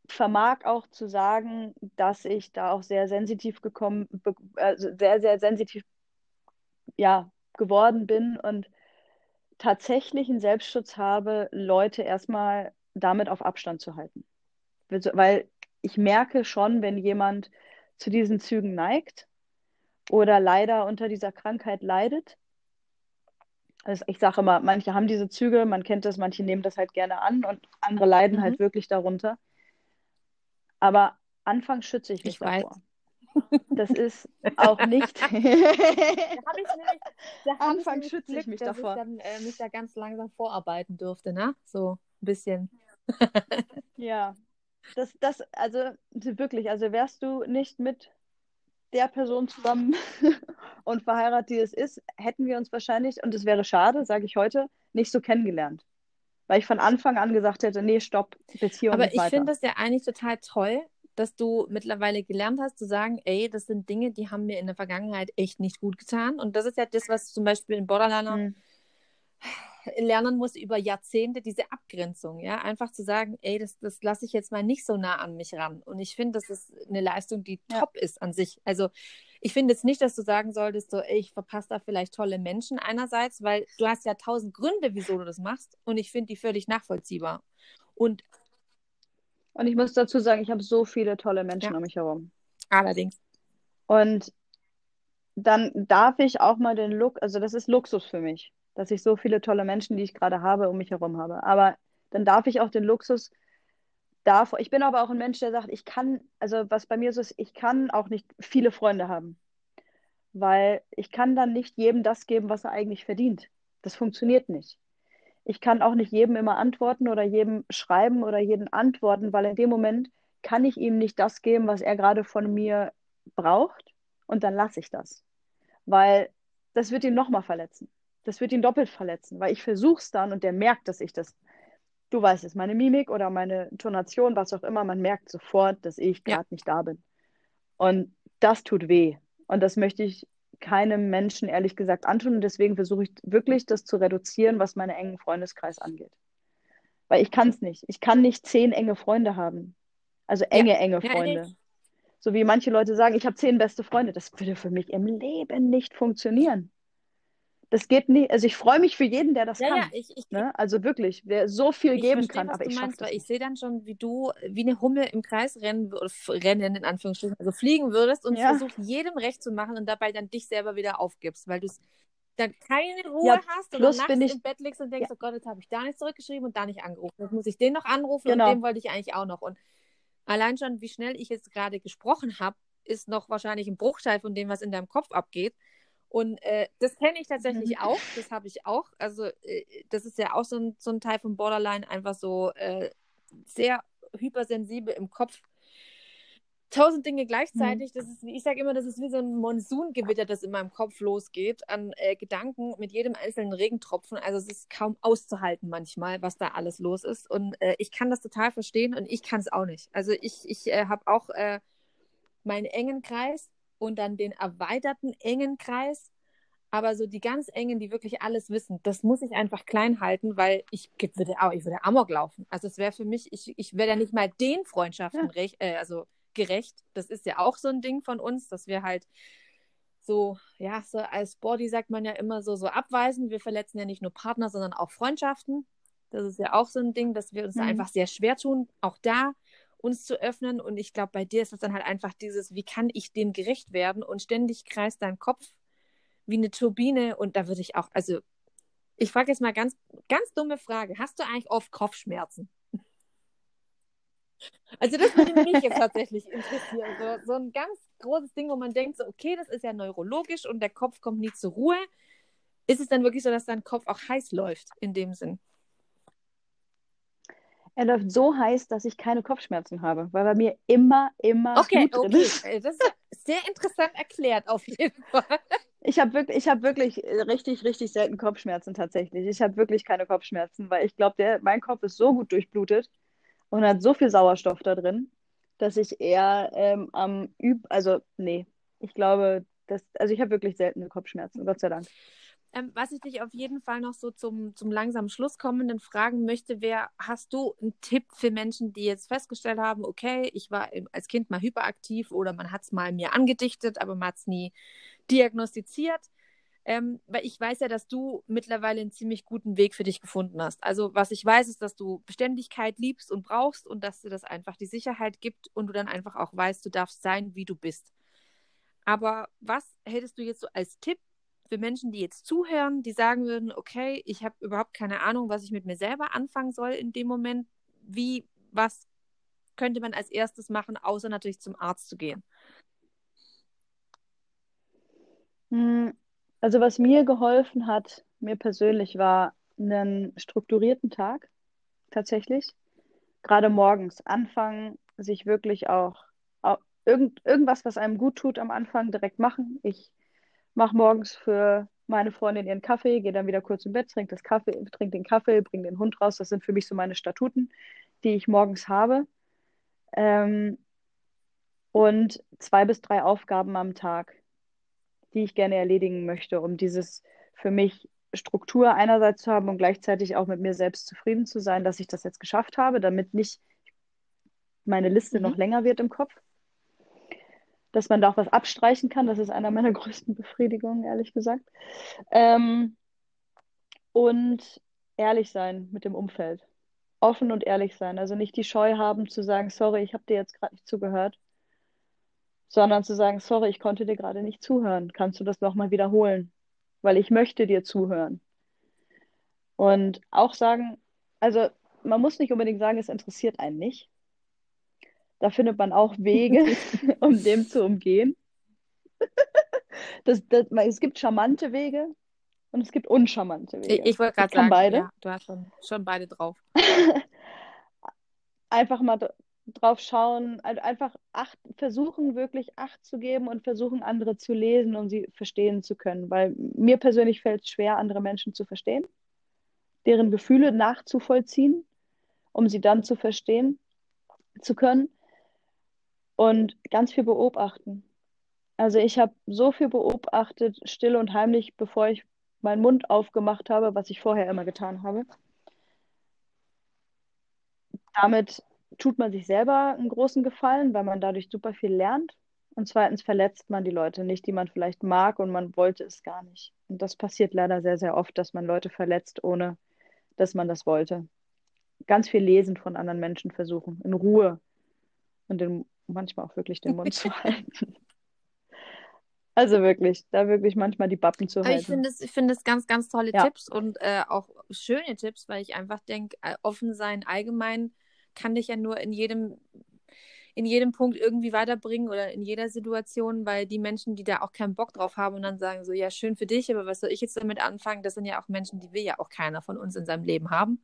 vermag auch zu sagen, dass ich da auch sehr sensitiv gekommen, also sehr, sehr sensitiv ja, geworden bin und tatsächlich einen Selbstschutz habe, Leute erstmal damit auf Abstand zu halten. Weil ich merke schon, wenn jemand zu diesen Zügen neigt oder leider unter dieser Krankheit leidet. Also ich sage immer, manche haben diese Züge, man kennt das, manche nehmen das halt gerne an und andere leiden halt mhm. halt wirklich darunter. Aber anfangs schütze ich mich ich davor. Weiß. Das ist auch nicht. [laughs] da ich Anfangs schütze Glück, ich mich dass davor. Ich dann äh, mich da ganz langsam vorarbeiten durfte, ne? So ein bisschen. ja. Das, das, also wirklich, also wärst du nicht mit der Person zusammen und verheiratet, die es ist, hätten wir uns wahrscheinlich, und es wäre schade, sage ich heute, nicht so kennengelernt weil ich von Anfang an gesagt hätte, nee, stopp, Beziehung Aber ich finde das ja eigentlich total toll, dass du mittlerweile gelernt hast zu sagen, ey, das sind Dinge, die haben mir in der Vergangenheit echt nicht gut getan. Und das ist ja das, was zum Beispiel in Borderliner mhm. lernen muss über Jahrzehnte, diese Abgrenzung, ja, einfach zu sagen, ey, das, das lasse ich jetzt mal nicht so nah an mich ran. Und ich finde, das ist eine Leistung, die ja. top ist an sich. Also ich finde jetzt nicht, dass du sagen solltest, so, ey, ich verpasse da vielleicht tolle Menschen einerseits, weil du hast ja tausend Gründe, wieso du das machst. Und ich finde die völlig nachvollziehbar. Und und ich muss dazu sagen, ich habe so viele tolle Menschen ja. um mich herum. Allerdings. Und dann darf ich auch mal den Look, also das ist Luxus für mich, dass ich so viele tolle Menschen, die ich gerade habe, um mich herum habe. Aber dann darf ich auch den Luxus davor. Ich bin aber auch ein Mensch, der sagt, ich kann, also was bei mir so ist, ich kann auch nicht viele Freunde haben. Weil ich kann dann nicht jedem das geben, was er eigentlich verdient. Das funktioniert nicht. Ich kann auch nicht jedem immer antworten oder jedem schreiben oder jedem antworten, weil in dem Moment kann ich ihm nicht das geben, was er gerade von mir braucht und dann lasse ich das. Weil das wird ihn nochmal verletzen. Das wird ihn doppelt verletzen, weil ich versuche es dann und der merkt, dass ich das du weißt es, meine Mimik oder meine Tonation, was auch immer, man merkt sofort, dass ich Ja. gerade nicht da bin. Und das tut weh. Und das möchte ich keinem Menschen ehrlich gesagt antun. Und deswegen versuche ich wirklich, das zu reduzieren, was meinen engen Freundeskreis angeht. Weil ich kann es nicht. Ich kann nicht zehn enge Freunde haben. Also enge, enge Ja, Freunde. nee. So wie manche Leute sagen, ich habe zehn beste Freunde. Das würde für mich im Leben nicht funktionieren. Das geht nicht. Also ich freue mich für jeden, der das Ja, kann. ja, ich, ich, Ne? Also wirklich, wer so viel geben verstehe, kann, aber ich meinst, weil ich sehe dann schon, wie du wie eine Hummel im Kreis rennen rennen in Anführungsstrichen, also fliegen würdest und Ja. versuchst jedem recht zu machen und dabei dann dich selber wieder aufgibst, weil du es dann keine Ruhe Ja, hast und nachts ich- im Bett liegst und denkst, oh Gott, jetzt habe ich da nicht zurückgeschrieben und da nicht angerufen. Jetzt muss ich den noch anrufen Genau. und den wollte ich eigentlich auch noch. Und allein schon, wie schnell ich jetzt gerade gesprochen habe, ist noch wahrscheinlich ein Bruchteil von dem, was in deinem Kopf abgeht. Und äh, das kenne ich tatsächlich Mhm. auch, das habe ich auch. Also äh, das ist ja auch so ein, so ein Teil von Borderline, einfach so äh, sehr hypersensibel im Kopf. Tausend Dinge gleichzeitig. Das ist, ich sage immer, das ist wie so ein Monsungewitter, das in meinem Kopf losgeht an äh, Gedanken mit jedem einzelnen Regentropfen. Also es ist kaum auszuhalten manchmal, was da alles los ist. Und äh, ich kann das total verstehen und ich kann es auch nicht. Also ich, ich äh, habe auch meinen engen Kreis und dann den erweiterten engen Kreis. Aber so die ganz engen, die wirklich alles wissen, das muss ich einfach klein halten, weil ich würde, auch, ich würde Amok laufen. Also es wäre für mich, ich, ich wäre ja nicht mal den Freundschaften Ja. rech, äh, also gerecht. Das ist ja auch so ein Ding von uns, dass wir halt so, ja, so als Body sagt man ja immer so, so abweisen. Wir verletzen ja nicht nur Partner, sondern auch Freundschaften. Das ist ja auch so ein Ding, dass wir uns da Mhm. einfach sehr schwer tun, auch da uns zu öffnen. Und ich glaube, bei dir ist das dann halt einfach dieses, wie kann ich dem gerecht werden? Und ständig kreist dein Kopf wie eine Turbine. Und da würde ich auch, also ich frage jetzt mal ganz, ganz dumme Frage. Hast du eigentlich oft Kopfschmerzen? [laughs] Also das würde mich jetzt tatsächlich interessieren. So, so ein ganz großes Ding, wo man denkt, so, okay, das ist ja neurologisch und der Kopf kommt nie zur Ruhe. Ist es dann wirklich so, dass dein Kopf auch heiß läuft in dem Sinn? Er läuft so heiß, dass ich keine Kopfschmerzen habe, weil bei mir immer, immer Okay, Blut drin okay. ist. Äh, Das ist sehr interessant erklärt, auf jeden Fall. Ich habe wirklich, ich hab wirklich äh, richtig, richtig selten Kopfschmerzen tatsächlich. Ich habe wirklich keine Kopfschmerzen, weil ich glaube, mein Kopf ist so gut durchblutet und hat so viel Sauerstoff da drin, dass ich eher ähm, am Üb, also nee, ich glaube, dass, also ich habe wirklich seltene Kopfschmerzen, Gott sei Dank. Ähm, was ich dich auf jeden Fall noch so zum, zum langsam Schluss kommenden fragen möchte, wäre, hast du einen Tipp für Menschen, die jetzt festgestellt haben, okay, ich war als Kind mal hyperaktiv oder man hat es mal mir angedichtet, aber man hat es nie diagnostiziert? Ähm, weil ich weiß ja, dass du mittlerweile einen ziemlich guten Weg für dich gefunden hast. Also was ich weiß, ist, dass du Beständigkeit liebst und brauchst und dass dir das einfach die Sicherheit gibt und du dann einfach auch weißt, du darfst sein, wie du bist. Aber was hättest du jetzt so als Tipp für Menschen, die jetzt zuhören, die sagen würden, okay, ich habe überhaupt keine Ahnung, was ich mit mir selber anfangen soll in dem Moment. Wie, was könnte man als erstes machen, außer natürlich zum Arzt zu gehen? Hm, Also was mir geholfen hat, mir persönlich, war einen strukturierten Tag tatsächlich. Gerade morgens anfangen, sich wirklich auch, auch irgend, irgendwas, was einem gut tut am Anfang, direkt machen. Ich mache morgens für meine Freundin ihren Kaffee, gehe dann wieder kurz im Bett, trinke das Kaffee, trinke den Kaffee, bringe den Hund raus. Das sind für mich so meine Statuten, die ich morgens habe. Ähm, und zwei bis drei Aufgaben am Tag, die ich gerne erledigen möchte, um dieses für mich Struktur einerseits zu haben und gleichzeitig auch mit mir selbst zufrieden zu sein, dass ich das jetzt geschafft habe, damit nicht meine Liste Mhm. noch länger wird im Kopf. Dass man da auch was abstreichen kann, das ist einer meiner [laughs] größten Befriedigungen, ehrlich gesagt. Ähm, und ehrlich sein mit dem Umfeld. Offen und ehrlich sein. Also nicht die Scheu haben zu sagen, sorry, ich habe dir jetzt gerade nicht zugehört, sondern zu sagen, sorry, ich konnte dir gerade nicht zuhören. Kannst du das nochmal wiederholen? Weil ich möchte dir zuhören. Und auch sagen, also man muss nicht unbedingt sagen, es interessiert einen nicht. Da findet man auch Wege, [laughs] um dem zu umgehen. Das, das, es gibt charmante Wege und es gibt uncharmante Wege. Ich, ich wollte gerade sagen, beide. ja, du hast schon, schon beide drauf. [laughs] einfach mal drauf schauen, also einfach acht, versuchen wirklich Acht zu geben und versuchen andere zu lesen, um sie verstehen zu können. Weil mir persönlich fällt es schwer, andere Menschen zu verstehen, deren Gefühle nachzuvollziehen. um sie dann zu verstehen zu können und ganz viel beobachten. Also ich habe so viel beobachtet, still und heimlich, bevor ich meinen Mund aufgemacht habe, was ich vorher immer getan habe. Damit tut man sich selber einen großen Gefallen, weil man dadurch super viel lernt. Und zweitens verletzt man die Leute nicht, die man vielleicht mag und man wollte es gar nicht. Und das passiert leider sehr, sehr oft, dass man Leute verletzt, ohne dass man das wollte. Ganz viel lesen von anderen Menschen versuchen, in Ruhe und den, manchmal auch wirklich den Mund zu [laughs] halten. Also wirklich, da wirklich manchmal die Bappen zu Aber halten. ich finde es, ich finde es ganz, ganz tolle Ja. Tipps und äh, auch schöne Tipps, weil ich einfach denke, äh, offen sein allgemein kann dich ja nur in jedem, in jedem Punkt irgendwie weiterbringen oder in jeder Situation, weil die Menschen, die da auch keinen Bock drauf haben und dann sagen so, ja, schön für dich, aber was soll ich jetzt damit anfangen? Das sind ja auch Menschen, die will ja auch keiner von uns in seinem Leben haben.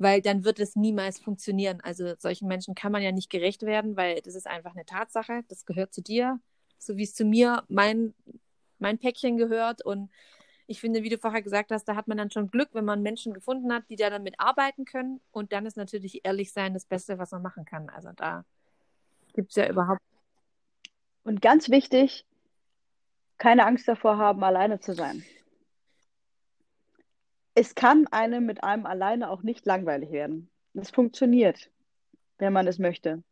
Weil dann wird es niemals funktionieren. Also solchen Menschen kann man ja nicht gerecht werden, weil das ist einfach eine Tatsache. Das gehört zu dir, so wie es zu mir mein, mein Päckchen gehört. Und ich finde, wie du vorher gesagt hast, da hat man dann schon Glück, wenn man Menschen gefunden hat, die da damit arbeiten können. Und dann ist natürlich ehrlich sein das Beste, was man machen kann. Also da gibt es ja überhaupt. Und ganz wichtig, keine Angst davor haben, alleine zu sein. Es kann einem mit einem alleine auch nicht langweilig werden. Es funktioniert, wenn man es möchte.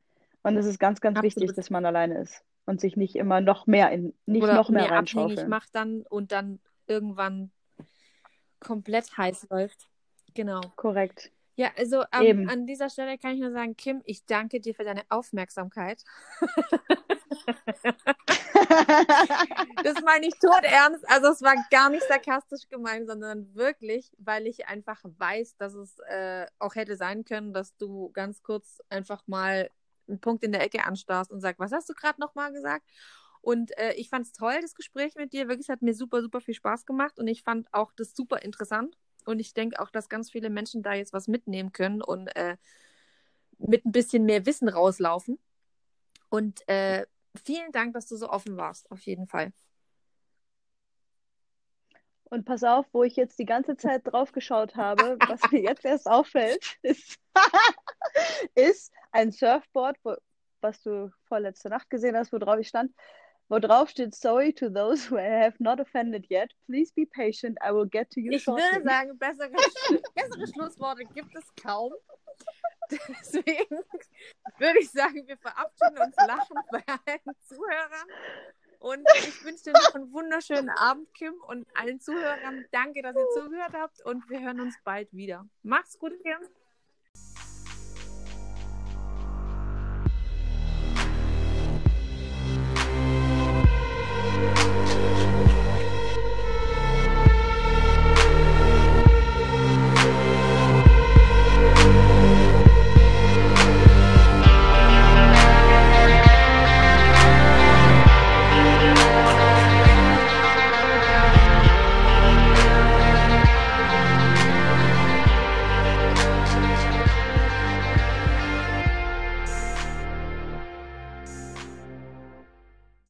Und es ist ganz, ganz wichtig, Absolut. dass man alleine ist und sich nicht immer noch mehr in, nicht oder noch mehr mehr abhängig macht dann und dann irgendwann komplett heiß läuft. Genau. Korrekt. Ja, also ähm, an dieser Stelle kann ich nur sagen, Kim, ich danke dir für deine Aufmerksamkeit. [laughs] Das meine ich todernst. Also es war gar nicht sarkastisch gemeint, sondern wirklich, weil ich einfach weiß, dass es äh, auch hätte sein können, dass du ganz kurz einfach mal einen Punkt in der Ecke anstarrst und sagst, was hast du gerade nochmal gesagt? Und äh, ich fand es toll, das Gespräch mit dir. Wirklich, es hat mir super, super viel Spaß gemacht und ich fand auch das super interessant. Und ich denke auch, dass ganz viele Menschen da jetzt was mitnehmen können und äh, mit ein bisschen mehr Wissen rauslaufen. Und äh, vielen Dank, dass du so offen warst, auf jeden Fall. Und pass auf, wo ich jetzt die ganze Zeit drauf geschaut habe, was mir jetzt erst auffällt, ist, [laughs] ist ein Surfboard, wo, was du vorletzte Nacht gesehen hast, wo drauf ich stand, wo drauf steht, sorry to those who I have not offended yet. Please be patient, I will get to you Ich shortly. würde sagen, bessere, bessere Schlussworte gibt es kaum. [laughs] Deswegen würde ich sagen, wir verabschieden uns lachend bei allen Zuhörern. Und ich wünsche dir noch einen wunderschönen Abend, Kim, und allen Zuhörern danke, dass ihr zugehört habt und wir hören uns bald wieder. Mach's gut, Kim.